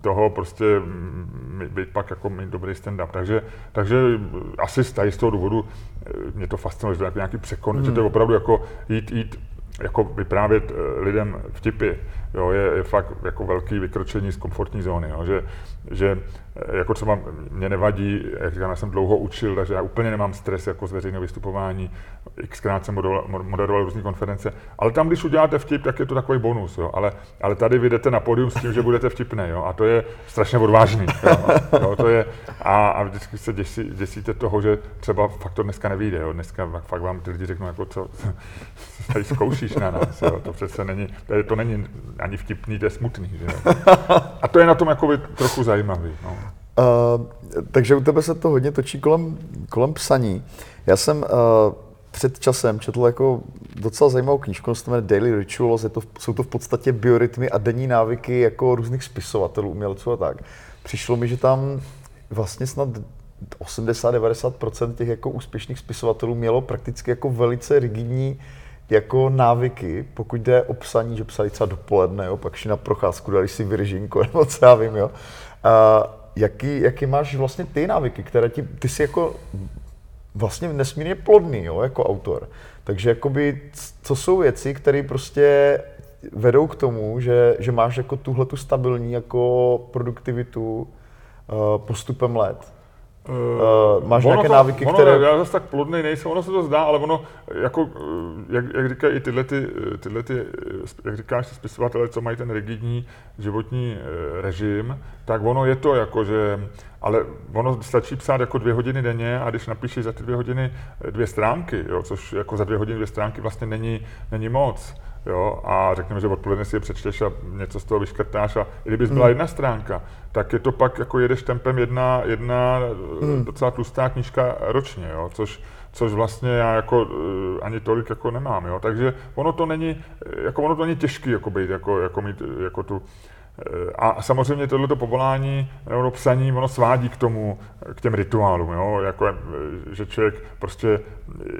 toho prostě být pak jako mít dobrý stand-up. Takže, takže asi z toho důvodu eh, mě to fascinuje, že to je nějaký překon, hmm. že to je opravdu jako jít, jít jako vyprávět eh, lidem vtipy, jo, je, je fakt jako velký vykročení z komfortní zóny, jo, že, že jako třeba mě nevadí, jak říkám, já jsem dlouho učil, takže já úplně nemám stres jako z veřejného vystupování, xkrát jsem moderoval, moderoval různé konference, ale tam, když uděláte vtip, tak je to takový bonus, jo, ale, ale tady vy jdete na pódium s tím, že budete vtipný, jo, a to je strašně odvážný, jo, jo to je, a, a vždycky se děsí, děsíte toho, že třeba fakt to dneska nevíde, jo, dneska fakt vám ty lidi řeknou, jako co, tady zkoušíš na nás, jo, to přece není, to není ani vtipný, to je smutný, že jo. A to je na tom jako trochu zajímavý, no. Uh, takže u tebe se to hodně točí kolem, kolem psaní. Já jsem uh, před časem četl jako docela zajímavou knížku, se jmenuje Daily Rituals, je to, jsou to v podstatě biorytmy a denní návyky jako různých spisovatelů, umělců a tak. Přišlo mi, že tam vlastně snad 80-90% těch jako úspěšných spisovatelů mělo prakticky jako velice rigidní jako návyky, pokud jde o psaní, že psali třeba dopoledne, jo, pak šli na procházku, dali si vyržínko, nebo co já vím, jo. A jaký, jaký máš vlastně ty návyky, které ti, ty jsi jako vlastně nesmírně plodný, jo, jako autor. Takže jakoby, co jsou věci, které prostě vedou k tomu, že, že máš jako tuhle tu stabilní jako produktivitu uh, postupem let? Uh, máš nějaké to, návyky, ono, které... Já zase tak plodný nejsem, ono se to zdá, ale ono, jako, jak, jak říkají i tyhle, ty, tyhle ty, jak říkáš, ty spisovatele, co mají ten rigidní životní režim, tak ono je to jako, že, ale ono stačí psát jako dvě hodiny denně a když napíšeš za ty dvě hodiny dvě stránky, jo, což jako za dvě hodiny dvě stránky vlastně není, není moc, jo, a řekněme, že odpoledne si je přečteš a něco z toho vyškrtáš a i kdyby byla hmm. jedna stránka, tak je to pak jako jedeš tempem jedna, jedna hmm. docela tlustá knížka ročně, jo, což, což vlastně já jako uh, ani tolik jako nemám, jo, takže ono to není, jako ono to není těžký jako být, jako, jako mít jako tu, eh, a samozřejmě tohleto povolání nebo psaní, ono svádí k tomu, k těm rituálům, jo? Jako, eh, že člověk prostě,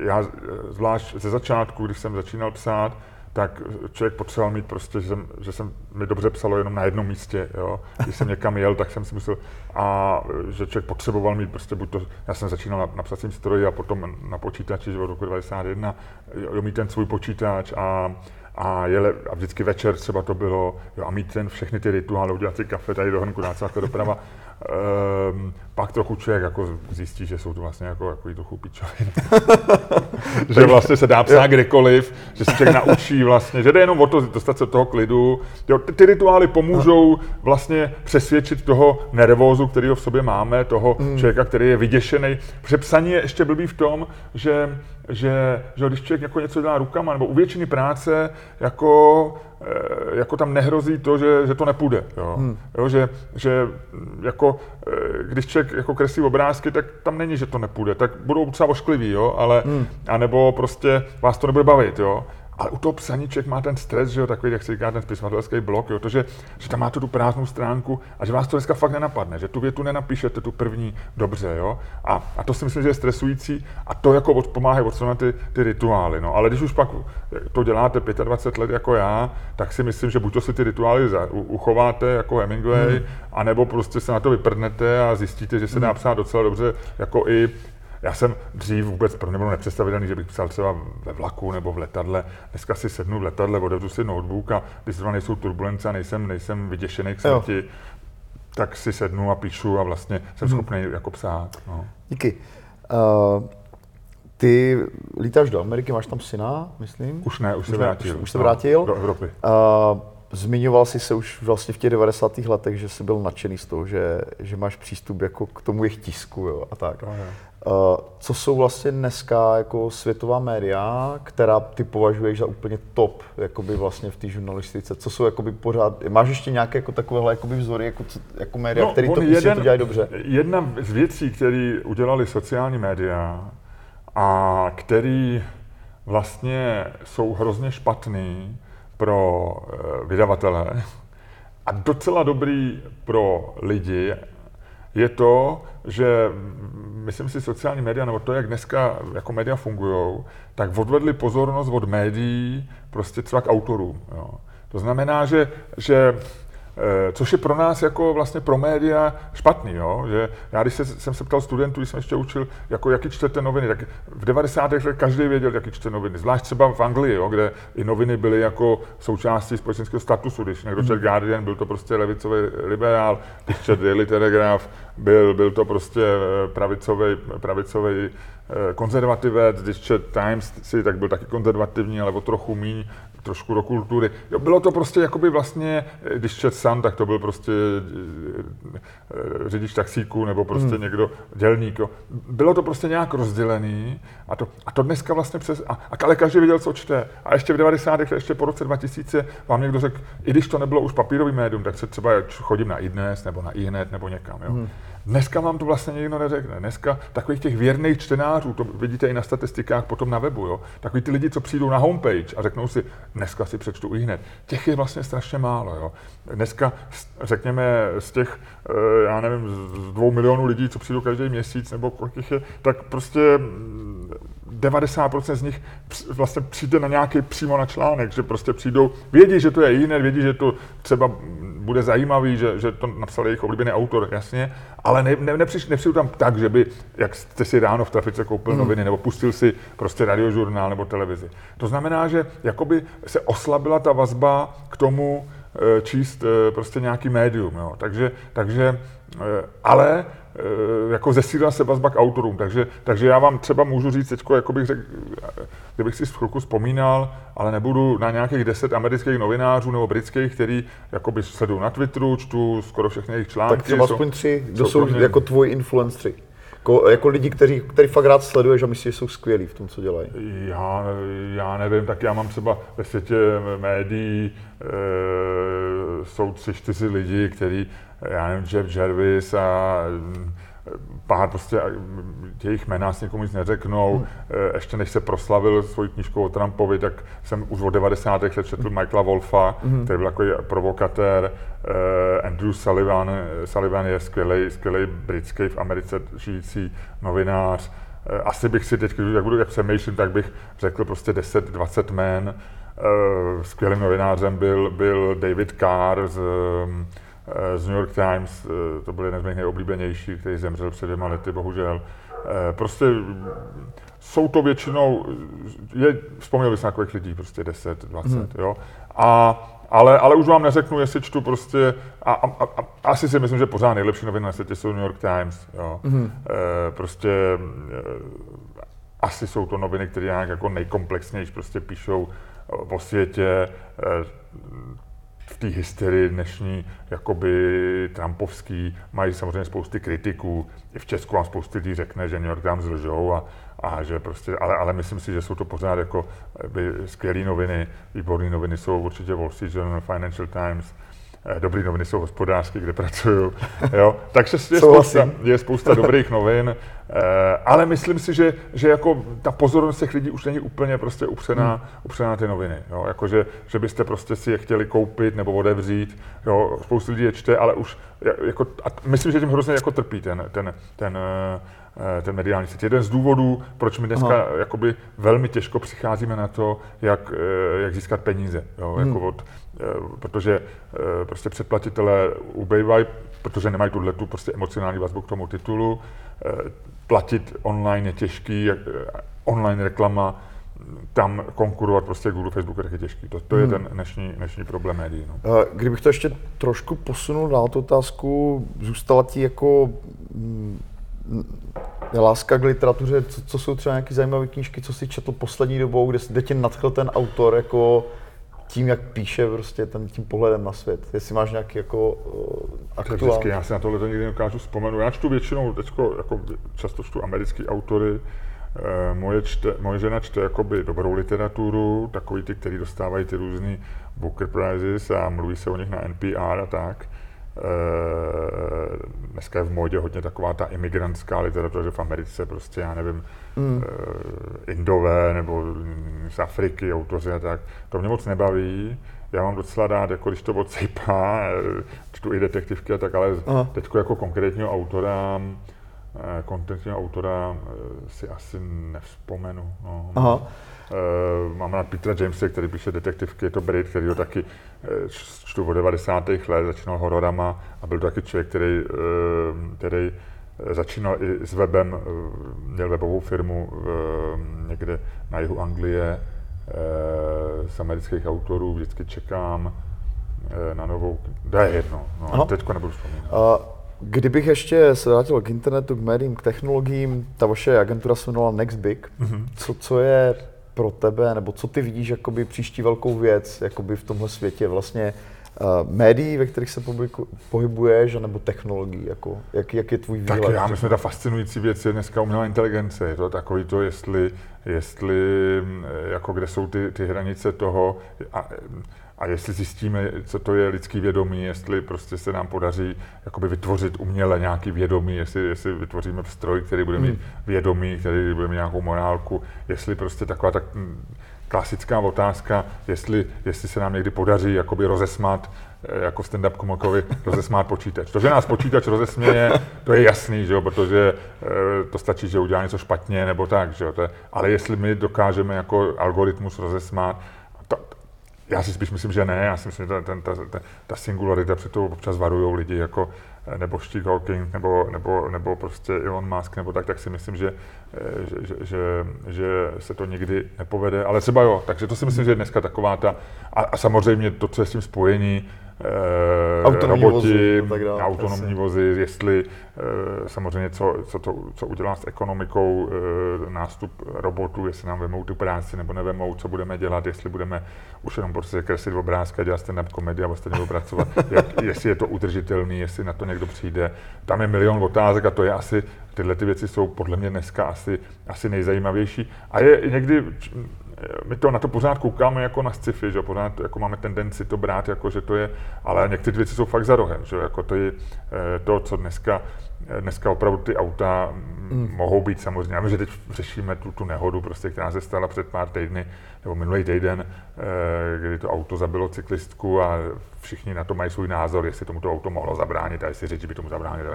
já zvlášť ze začátku, když jsem začínal psát, tak člověk potřeboval mít prostě, že, jsem, že jsem mi dobře psalo jenom na jednom místě, jo. Když jsem někam jel, tak jsem si myslel, a že člověk potřeboval mít prostě buď to, já jsem začínal na, na psacím stroji a potom na počítači, že od roku 91, jo, mít ten svůj počítač a, a, jele, a vždycky večer třeba to bylo, jo, a mít ten všechny ty rituály, udělat si kafe tady do hrnku, dát se doprava, Um, pak trochu člověk jako zjistí, že jsou to vlastně jako, jako trochu pičoviny. že vlastně se dá psát kdekoliv, že se člověk naučí vlastně, že jde jenom o to dostat se do toho klidu. Jo, ty, ty rituály pomůžou vlastně přesvědčit toho nervózu, který ho v sobě máme, toho mm. člověka, který je vyděšený. Protože psaní je ještě blbý v tom, že že, že když člověk jako něco dělá rukama, nebo u většiny práce, jako, eh, jako tam nehrozí to, že, že to nepůjde. Jo? Hmm. Jo, že, že jako, eh, když člověk jako kreslí obrázky, tak tam není, že to nepůjde. Tak budou třeba oškliví, jo? ale, hmm. anebo prostě vás to nebude bavit. Jo? Ale u toho psaní člověk má ten stres, že jo, takový, jak se říká, ten spisovatelský blok, jo, to, že, že tam máte tu prázdnou stránku a že vás to dneska fakt nenapadne, že tu větu nenapíšete, tu první, dobře, jo. A, a to si myslím, že je stresující a to jako od, pomáhá odstranit ty, ty rituály, no. Ale když už pak to děláte 25 let jako já, tak si myslím, že buď to si ty rituály za, u, uchováte jako Hemingway, hmm. anebo prostě se na to vyprdnete a zjistíte, že se dá hmm. psát docela dobře jako i já jsem dřív vůbec pro mě bylo nepředstavitelný, že bych psal třeba ve vlaku nebo v letadle. Dneska si sednu v letadle, otevřu si notebook a když zrovna nejsou turbulence a nejsem, nejsem vyděšený k smrti, jo. tak si sednu a píšu a vlastně jsem hmm. schopný jako psát. No. Díky. Uh, ty lítáš do Ameriky, máš tam syna, myslím? Už ne, už, už se vrátil. Už, už se vrátil? No, do Evropy. Uh, Zmiňoval jsi se už vlastně v těch 90. letech, že jsi byl nadšený z toho, že, že máš přístup jako k tomu jejich tisku jo, a tak. No, Uh, co jsou vlastně dneska jako světová média, která ty považuješ za úplně top jakoby vlastně v té žurnalistice? Co jsou jakoby pořád, máš ještě nějaké jako takovéhle jakoby vzory jako, jako média, no, které to, jeden, to dělají dobře? Jedna z věcí, které udělali sociální média a který vlastně jsou hrozně špatný pro eh, vydavatele a docela dobrý pro lidi, je to, že myslím si sociální média, nebo to, jak dneska jako média fungují, tak odvedli pozornost od médií prostě třeba k autorům. Jo. To znamená, že, že což je pro nás jako vlastně pro média špatný, jo? že já když se, jsem se ptal studentů, když jsem ještě učil, jako jaký čtete noviny, tak v 90. letech každý věděl, jaký čte noviny, zvlášť třeba v Anglii, jo? kde i noviny byly jako součástí společenského statusu, když někdo četl Guardian, byl to prostě levicový liberál, když četl Daily Telegraph, byl, byl to prostě pravicový, eh, pravicový eh, konzervativec, když čet Times, si, tak byl taky konzervativní, ale o trochu míň trošku do kultury. Jo, bylo to prostě jakoby vlastně, když čet sam, tak to byl prostě eh, eh, řidič taxíku nebo prostě hmm. někdo dělník. Jo. Bylo to prostě nějak rozdělený a to, a to dneska vlastně přes... A, a ale každý věděl, co čte. A ještě v 90. ještě po roce 2000 vám někdo řekl, i když to nebylo už papírový médium, tak se třeba chodím na iDnes nebo na iHnet nebo někam. Jo. Hmm. Dneska vám to vlastně nikdo neřekne. Dneska takových těch věrných čtenářů, to vidíte i na statistikách potom na webu, jo? takový ty lidi, co přijdou na homepage a řeknou si, dneska si přečtu i hned, těch je vlastně strašně málo. Jo? Dneska, řekněme, z těch, eh, já nevím, z dvou milionů lidí, co přijdou každý měsíc, nebo kolik je, tak prostě 90% z nich vlastně přijde na nějaký přímo na článek, že prostě přijdou, vědí, že to je jiné, vědí, že to třeba bude zajímavý, že, že to napsal jejich oblíbený autor, jasně, ale ne, ne, nepřiš, nepřijdu tam tak, že by, jak jste si ráno v trafice koupil hmm. noviny, nebo pustil si prostě radiožurnál nebo televizi. To znamená, že jakoby se oslabila ta vazba k tomu, eh, číst eh, prostě nějaký médium. Jo. Takže, takže eh, ale jako zesílila se vazba k autorům. Takže, takže já vám třeba můžu říct teď, jako bych řekl, kdybych si v chvilku vzpomínal, ale nebudu na nějakých deset amerických novinářů nebo britských, který jakoby sleduju na Twitteru, čtu skoro všechny jejich články. Tak třeba aspoň tři, kdo jsou, jsou jako tvoji influenceri. Jako, jako lidi, kteří, který fakt rád sleduješ a myslíš, že jsou skvělí v tom, co dělají? Já, já nevím, tak já mám třeba ve světě médií, e, jsou tři, čtyři lidi, kteří já nevím, Jeff Jarvis a pár prostě jejich jména s někomu nic neřeknou. Hmm. Eh, ještě než se proslavil svojí knížkou o Trumpovi, tak jsem už od 90. let četl hmm. Michaela Wolfa, hmm. který byl takový provokatér. Eh, Andrew Sullivan, Sullivan je skvělý, skvělý britský v Americe žijící novinář. Eh, asi bych si teď, jak budu jak přemýšlím, tak bych řekl prostě 10-20 jmén. Skvělým novinářem byl, byl David Carr z z New York Times, eh, to byl jeden z mých nejoblíbenějších, který zemřel před dvěma lety, bohužel. Eh, prostě jsou to většinou, je, vzpomněl bych na takových lidí, prostě 10, 20, hmm. jo. A, ale, ale už vám neřeknu, jestli čtu prostě, a, a, a, a asi si myslím, že pořád nejlepší noviny na světě jsou New York Times, jo. Hmm. E, prostě e, asi jsou to noviny, které nějak jako nejkomplexnější prostě píšou o světě, e, v té hysterii dnešní, jakoby Trumpovský, mají samozřejmě spousty kritiků. I v Česku vám spousty lidí řekne, že New York Times lžou a, a že prostě, ale, ale myslím si, že jsou to pořád jako by skvělé noviny, výborné noviny jsou určitě Wall Street Journal, Financial Times, Eh, dobrý noviny jsou hospodářské, kde pracuju. Jo? Takže je spousta, je spousta dobrých novin, eh, ale myslím si, že, že jako ta pozornost těch lidí už není úplně prostě upřená, hmm. upřená ty noviny. Jo? Jako, že, že byste prostě si je chtěli koupit nebo odevřít. Jo? Spoustu lidí je čte, ale už jako, a myslím, že tím hrozně jako trpí ten, ten, ten, eh, ten mediální svět. Jeden z důvodů, proč my dneska jakoby velmi těžko přicházíme na to, jak, jak získat peníze. Jo? Jako hmm. od, Eh, protože eh, prostě předplatitelé ubejvají, protože nemají tuhle tu prostě emocionální vazbu k tomu titulu. Eh, platit online je těžký, online reklama, tam konkurovat prostě Google, Facebook je taky těžký. To, to je hmm. ten dnešní, dnešní problém médií. No. Kdybych to ještě trošku posunul dál tu otázku, zůstala ti jako mm, láska k literatuře, co, co jsou třeba nějaké zajímavé knížky, co jsi četl poslední dobou, kde, kde tě nadchl ten autor jako tím, jak píše prostě ten, tím pohledem na svět. Jestli máš nějaký jako uh, aktuální... Vždycky, já si na tohle to nikdy nedokážu vzpomenout. Já čtu většinou, teďko, jako často čtu americký autory, eh, Moje, čte, moje žena čte jakoby dobrou literaturu, takový ty, který dostávají ty různý Booker Prizes a mluví se o nich na NPR a tak. Eh, dneska je v módě hodně taková ta imigrantská literatura, že v Americe prostě, já nevím, mm. Indové nebo z Afriky, autoři a tak. To mě moc nebaví. Já mám docela rád, jako když to odsejpá, eh, čtu i detektivky a tak, ale teď jako konkrétního autora, kontentního autora si asi nevzpomenu. No. Aha. Uh, mám na Petra Jamese, který píše detektivky, je to Brit, který ho taky uh, čtu od 90. let, začínal hororama a byl to taky člověk, který, uh, který začínal i s webem, měl webovou firmu někde na jihu Anglie, z amerických autorů, vždycky čekám na novou, to je jedno, no, teďko nebudu vzpomínat. Uh, kdybych ještě se vrátil k internetu, k médiím, k technologiím, ta vaše agentura se jmenovala Nextbig. Mm-hmm. Co, co je pro tebe, nebo co ty vidíš jakoby příští velkou věc jakoby v tomhle světě vlastně uh, médií, ve kterých se publiku, pohybuješ, nebo technologií, jako, jak, jak je tvůj výhled? Tak já myslím, že ta fascinující věc je dneska umělá inteligence, je to takový to, jestli, jestli jako kde jsou ty, ty hranice toho, a, a jestli zjistíme, co to je lidský vědomí, jestli prostě se nám podaří jakoby vytvořit uměle nějaký vědomí, jestli, jestli vytvoříme stroj, který bude mít hmm. vědomí, který bude mít nějakou morálku, jestli prostě taková tak klasická otázka, jestli, jestli se nám někdy podaří jakoby rozesmát eh, jako stand-up komokovi rozesmát počítač. To, že nás počítač rozesměje, to je jasný, že jo, protože eh, to stačí, že udělá něco špatně nebo tak, že jo, to je, ale jestli my dokážeme jako algoritmus rozesmát, já si spíš myslím, že ne. Já si myslím, že ten, ta, ta, ta singularita před tou občas varují lidi, jako nebo Steve Hawking, nebo, nebo, nebo prostě Elon Musk, nebo tak, tak si myslím, že, že, že, že, že se to nikdy nepovede. Ale třeba jo, takže to si myslím, že je dneska taková ta, a, a samozřejmě to, co je s tím spojení, eh, autonomní roboti, vozy, tak dále, autonomní jasně. vozy, jestli eh, samozřejmě co, co, to, co udělá s ekonomikou eh, nástup robotů, jestli nám vemou tu práci nebo nevemou, co budeme dělat, jestli budeme už jenom prostě kreslit obrázky a dělat stand-up komedii a ostatně pracovat, jak, jestli je to udržitelný, jestli na to někdo přijde. Tam je milion otázek a to je asi, tyhle ty věci jsou podle mě dneska asi, asi nejzajímavější. A je někdy my to na to pořád koukáme jako na sci-fi, že pořád jako máme tendenci to brát jako, že to je, ale některé věci jsou fakt za rohem, že jako to je eh, to, co dneska, dneska opravdu ty auta mm. mohou být samozřejmě. Já že teď řešíme tu, tu nehodu, prostě, která se stala před pár týdny, nebo minulý týden, eh, kdy to auto zabilo cyklistku a všichni na to mají svůj názor, jestli tomu to auto mohlo zabránit a jestli řeči by tomu zabránit.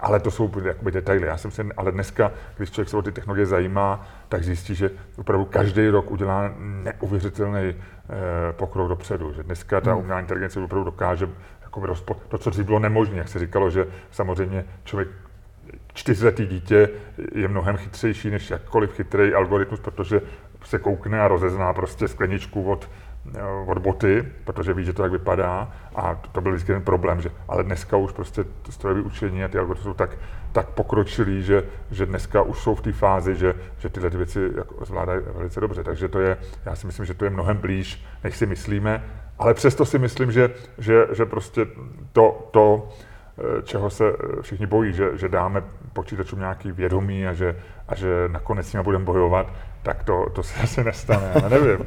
Ale to jsou jakoby detaily. Já jsem si, ale dneska, když člověk se o ty technologie zajímá, tak zjistí, že opravdu každý rok udělá neuvěřitelný eh, pokrok dopředu. Že dneska ta hmm. umělá inteligence opravdu dokáže jakoby rozpo, to, co dřív bylo nemožné, jak se říkalo, že samozřejmě člověk čtyřletý dítě je mnohem chytřejší než jakkoliv chytrý algoritmus, protože se koukne a rozezná prostě skleničku od, od boty, protože ví, že to tak vypadá. A to, to byl vždycky ten problém, že, ale dneska už prostě strojové učení a ty algoritmy jsou tak, tak pokročilý, že, že dneska už jsou v té fázi, že, že tyhle věci jako zvládají velice dobře, takže to je, já si myslím, že to je mnohem blíž, než si myslíme, ale přesto si myslím, že, že, že prostě to, to, Eh, čeho se eh, všichni bojí, že, že dáme počítačům nějaký vědomí a že, a že nakonec s nimi budeme bojovat, tak to, to se asi nestane, ale nevím.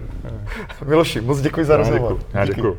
Miloši, moc děkuji za rozhovor. Já děkuji.